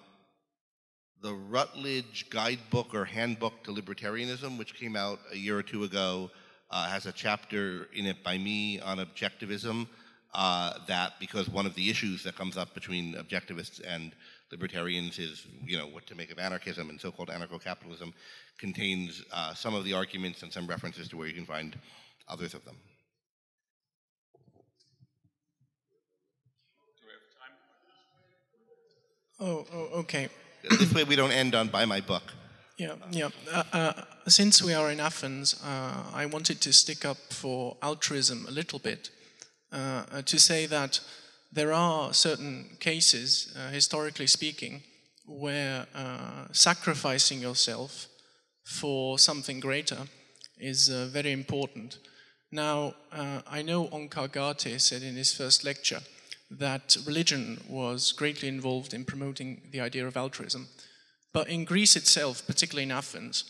the Routledge Guidebook or Handbook to Libertarianism, which came out a year or two ago, uh, has a chapter in it by me on objectivism. Uh, that because one of the issues that comes up between objectivists and libertarians is, you know, what to make of anarchism and so-called anarcho-capitalism, contains uh, some of the arguments and some references to where you can find others of them. Oh, oh, okay. This way we don't end on buy my book. Yeah, yeah. Uh, uh, since we are in Athens, uh, I wanted to stick up for altruism a little bit uh, uh, to say that there are certain cases, uh, historically speaking, where sacrificing yourself for something greater is very important. Now, I know Onkar Ghate said in his first lecture that religion was greatly involved in promoting the idea of altruism. But in Greece itself, particularly in Athens,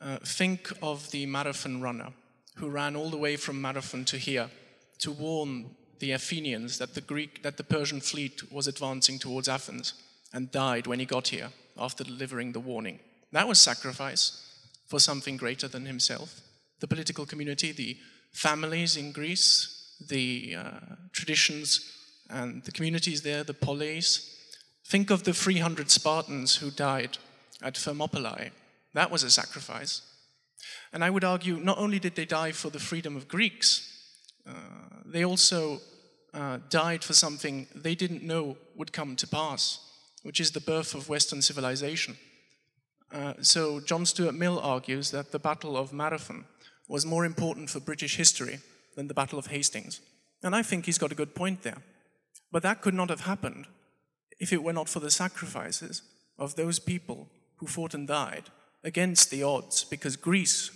uh, think of the marathon runner who ran all the way from Marathon to here to warn the Athenians that the Greek, that the Persian fleet was advancing towards Athens and died when he got here after delivering the warning. That was sacrifice for something greater than himself. The political community, the families in Greece, the uh, traditions and the communities there, the polis. Think of the 300 Spartans who died at Thermopylae. That was a sacrifice. And I would argue not only did they die for the freedom of Greeks, they also uh, died for something they didn't know would come to pass, which is the birth of Western civilization. Uh, so John Stuart Mill argues that the Battle of Marathon was more important for British history than the Battle of Hastings. And I think he's got a good point there. But that could not have happened if it were not for the sacrifices of those people who fought and died against the odds, because Greece,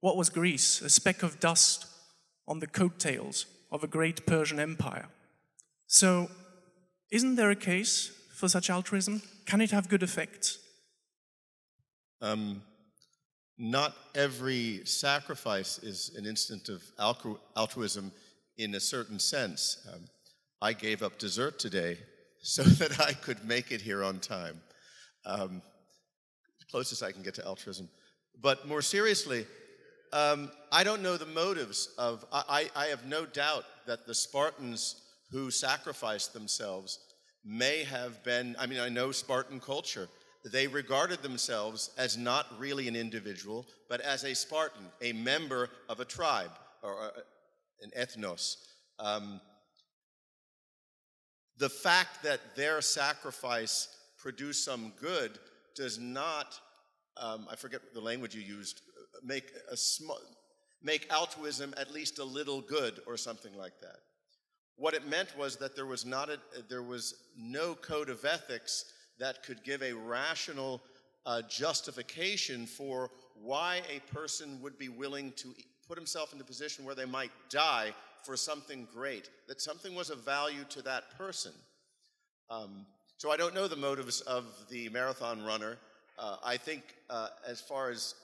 what was Greece? A speck of dust on the coattails of a great Persian empire. So, isn't there a case for such altruism? Can it have good effects? Um, not every sacrifice is an instant of altruism in a certain sense. Um, I gave up dessert today so that I could make it here on time. Um, closest I can get to altruism. But more seriously, um, I don't know the motives of, I, I have no doubt that the Spartans who sacrificed themselves may have been, I mean, I know Spartan culture. They regarded themselves as not really an individual, but as a Spartan, a member of a tribe or a, an ethnos. Um, the fact that their sacrifice produced some good does not, um, I forget the language you used, make a small, make altruism at least a little good or something like that. What it meant was that there was not a, there was no code of ethics that could give a rational uh, justification for why a person would be willing to put himself in a position where they might die for something great, that something was of value to that person. Um, so I don't know the motives of the marathon runner. Uh, I think, uh, as far as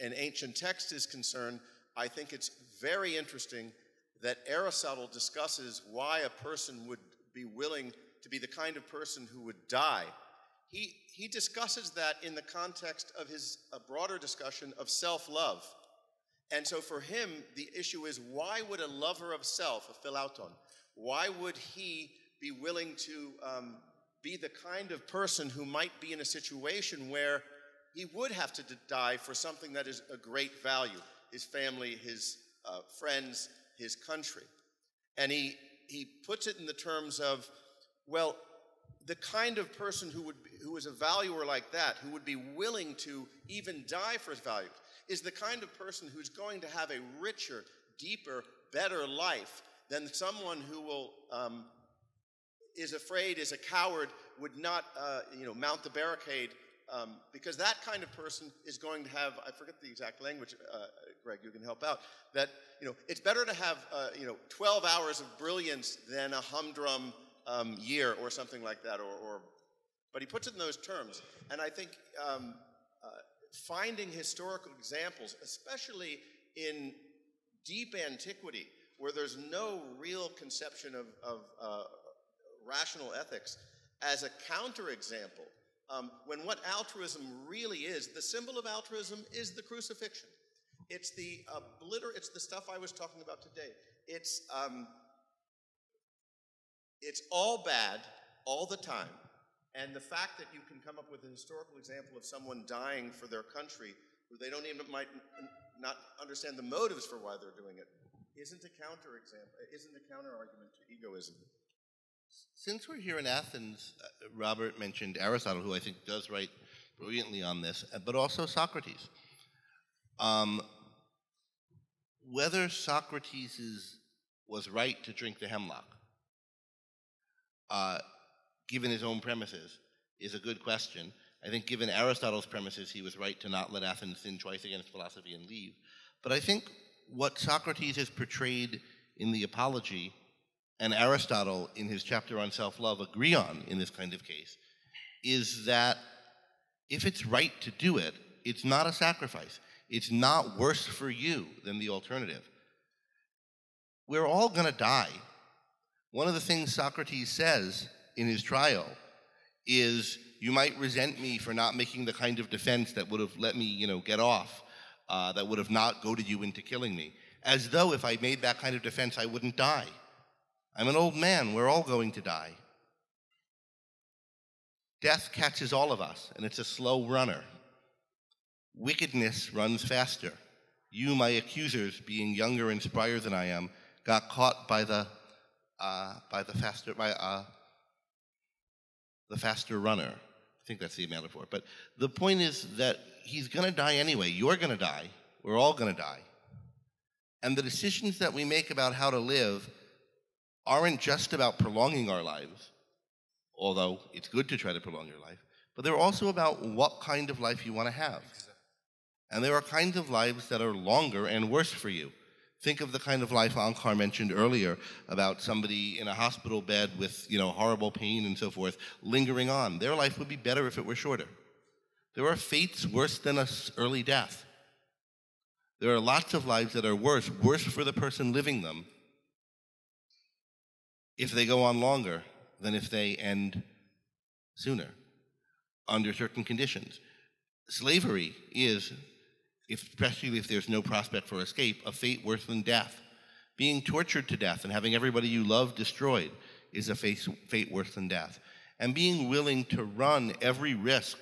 an ancient text is concerned, I think it's very interesting that Aristotle discusses why a person would be willing to be the kind of person who would die. He, he discusses that in the context of his a broader discussion of self love. And so for him, the issue is why would a lover of self, a philauton, why would he be willing to um, be the kind of person who might be in a situation where he would have to die for something that is a great value his family, his uh, friends, his country. And he, he puts it in the terms of, well, the kind of person who, would be, who is a valuer like that, who would be willing to even die for his values, is the kind of person who's going to have a richer, deeper, better life than someone who will um, is afraid, is a coward, would not uh, you know mount the barricade um, because that kind of person is going to have I forget the exact language, uh, Greg, you can help out. That you know it's better to have uh, you know 12 hours of brilliance than a humdrum um, year or something like that, or, or, but he puts it in those terms, and I think um, uh, finding historical examples, especially in deep antiquity, where there's no real conception of, of uh, rational ethics, as a counterexample, um, when what altruism really is, the symbol of altruism is the crucifixion. It's the obliter- It's the stuff I was talking about today. It's um, it's all bad all the time, and the fact that you can come up with a historical example of someone dying for their country, who they don't even might not understand the motives for why they're doing it, isn't a counter example. Isn't a counter argument to egoism. Since we're here in Athens, uh, Robert mentioned Aristotle, who I think does write brilliantly on this, uh, but also Socrates. Um, whether Socrates is, was right to drink the hemlock, uh, given his own premises, is a good question. I think, given Aristotle's premises, he was right to not let Athens sin twice against philosophy and leave. But I think what Socrates has portrayed in the Apology and Aristotle in his chapter on self love agree on in this kind of case is that if it's right to do it, it's not a sacrifice. It's not worse for you than the alternative. We're all going to die. One of the things Socrates says in his trial is you might resent me for not making the kind of defense that would have let me, you know, get off, uh, that would have not goaded you into killing me. As though if I made that kind of defense, I wouldn't die. I'm an old man. We're all going to die. Death catches all of us, and it's a slow runner. Wickedness runs faster. You, my accusers, being younger and sprier than I am, got caught by the uh, by the faster by uh, the faster runner. I think that's the metaphor. But the point is that he's going to die anyway. You're going to die. We're all going to die. And the decisions that we make about how to live aren't just about prolonging our lives, although it's good to try to prolong your life, but they're also about what kind of life you want to have. And there are kinds of lives that are longer and worse for you. Think of the kind of life Onkar mentioned earlier about somebody in a hospital bed with, you know, horrible pain and so forth, lingering on. Their life would be better if it were shorter. There are fates worse than an early death. There are lots of lives that are worse, worse for the person living them, if they go on longer than if they end sooner under certain conditions. Slavery is, if, especially if there's no prospect for escape, a fate worse than death. Being tortured to death and having everybody you love destroyed is a fate, fate worse than death. And being willing to run every risk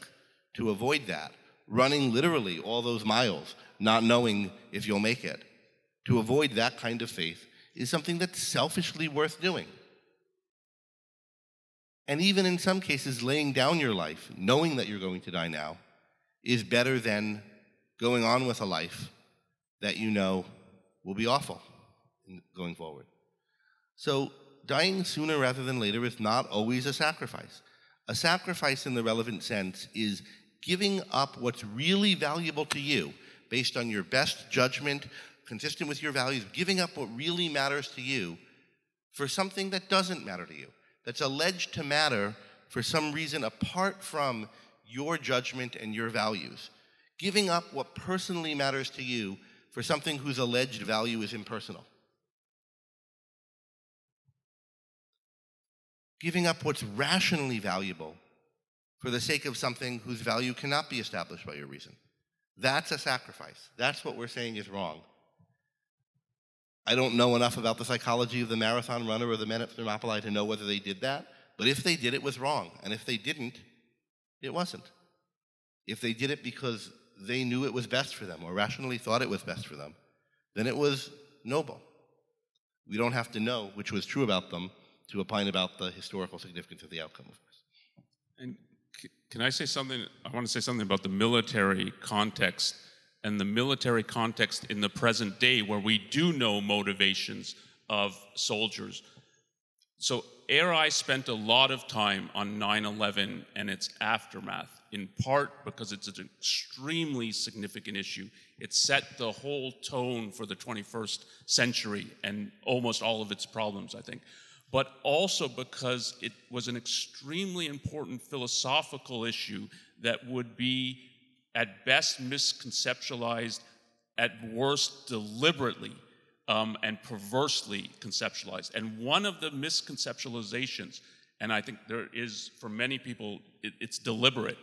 to avoid that, running literally all those miles, not knowing if you'll make it, to avoid that kind of faith is something that's selfishly worth doing. And even in some cases, laying down your life, knowing that you're going to die now, is better than going on with a life that you know will be awful going forward. So, dying sooner rather than later is not always a sacrifice. A sacrifice, in the relevant sense, is giving up what's really valuable to you based on your best judgment, consistent with your values, giving up what really matters to you for something that doesn't matter to you that's alleged to matter for some reason apart from your judgment and your values. Giving up what personally matters to you for something whose alleged value is impersonal. Giving up what's rationally valuable for the sake of something whose value cannot be established by your reason. That's a sacrifice. That's what we're saying is wrong. I don't know enough about the psychology of the marathon runner or the men at Thermopylae to know whether they did that, but if they did, it was wrong. And if they didn't, it wasn't. If they did it because they knew it was best for them or rationally thought it was best for them, then it was noble. We don't have to know which was true about them to opine about the historical significance of the outcome, of course. And can I say something? I want to say something about the military context and the military context in the present day where we do know motivations of soldiers. So, ARI spent a lot of time on 9 11 and its aftermath, in part because it's an extremely significant issue. It set the whole tone for the 21st century and almost all of its problems, I think. But also because it was an extremely important philosophical issue that would be at best misconceptualized, at worst deliberately um, and perversely conceptualized. And one of the misconceptualizations, and I think there is for many people, it, it's deliberate,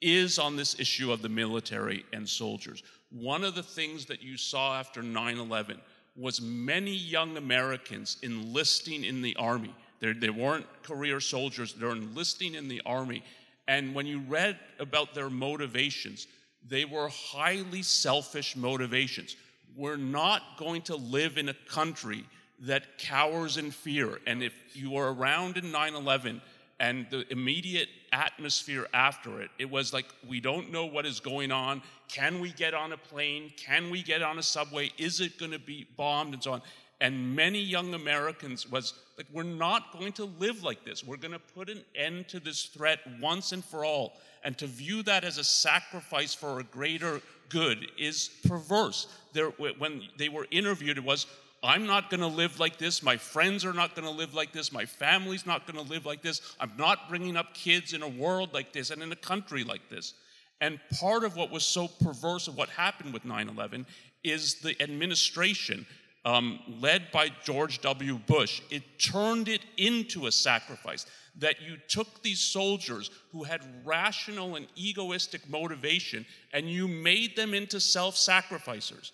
is on this issue of the military and soldiers. One of the things that you saw after 9 11 was many young Americans enlisting in the army. They're, they were not career soldiers, they're enlisting in the army. And when you read about their motivations, they were highly selfish motivations. We're not going to live in a country that cowers in fear. And if you were around in 9 11 and the immediate atmosphere after it, it was like, we don't know what is going on. Can we get on a plane? Can we get on a subway? Is it going to be bombed? And so on. And many young Americans was like, we're not going to live like this. We're going to put an end to this threat once and for all. And to view that as a sacrifice for a greater good is perverse. There, when they were interviewed, it was, I'm not going to live like this. My friends are not going to live like this. My family's not going to live like this. I'm not bringing up kids in a world like this and in a country like this. And part of what was so perverse of what happened with 9 11 is the administration um, led by George W. Bush, it turned it into a sacrifice. That you took these soldiers who had rational and egoistic motivation and you made them into self sacrificers.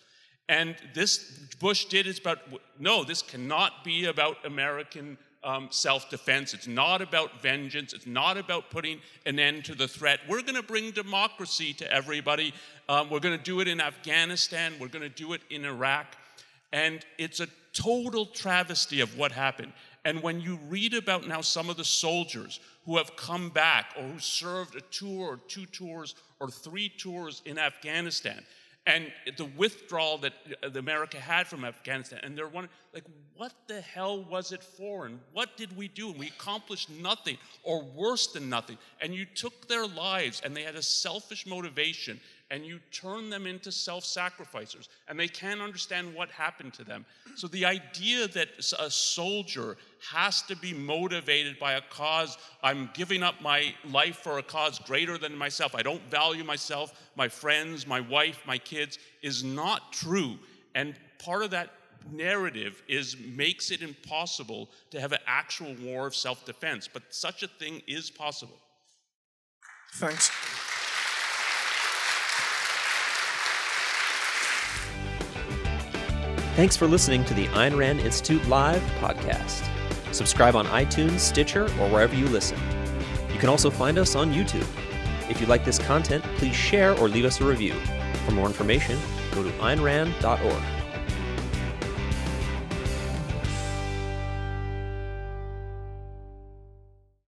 And this Bush did is about no, this cannot be about American um, self defense. It's not about vengeance. It's not about putting an end to the threat. We're going to bring democracy to everybody. Um, we're going to do it in Afghanistan. We're going to do it in Iraq. And it's a total travesty of what happened. And when you read about now some of the soldiers who have come back or who served a tour or two tours or three tours in Afghanistan, and the withdrawal that uh, America had from Afghanistan, and they're wondering, like, what the hell was it for? And what did we do? And we accomplished nothing, or worse than nothing. And you took their lives, and they had a selfish motivation, and you turn them into self sacrificers, and they can't understand what happened to them. So, the idea that a soldier has to be motivated by a cause, I'm giving up my life for a cause greater than myself, I don't value myself, my friends, my wife, my kids, is not true. And part of that narrative is makes it impossible to have an actual war of self-defense but such a thing is possible thanks Thanks for listening to the Ayn Rand Institute Live podcast. Subscribe on iTunes, Stitcher, or wherever you listen. You can also find us on YouTube. If you like this content, please share or leave us a review. For more information, go to aynrand.org.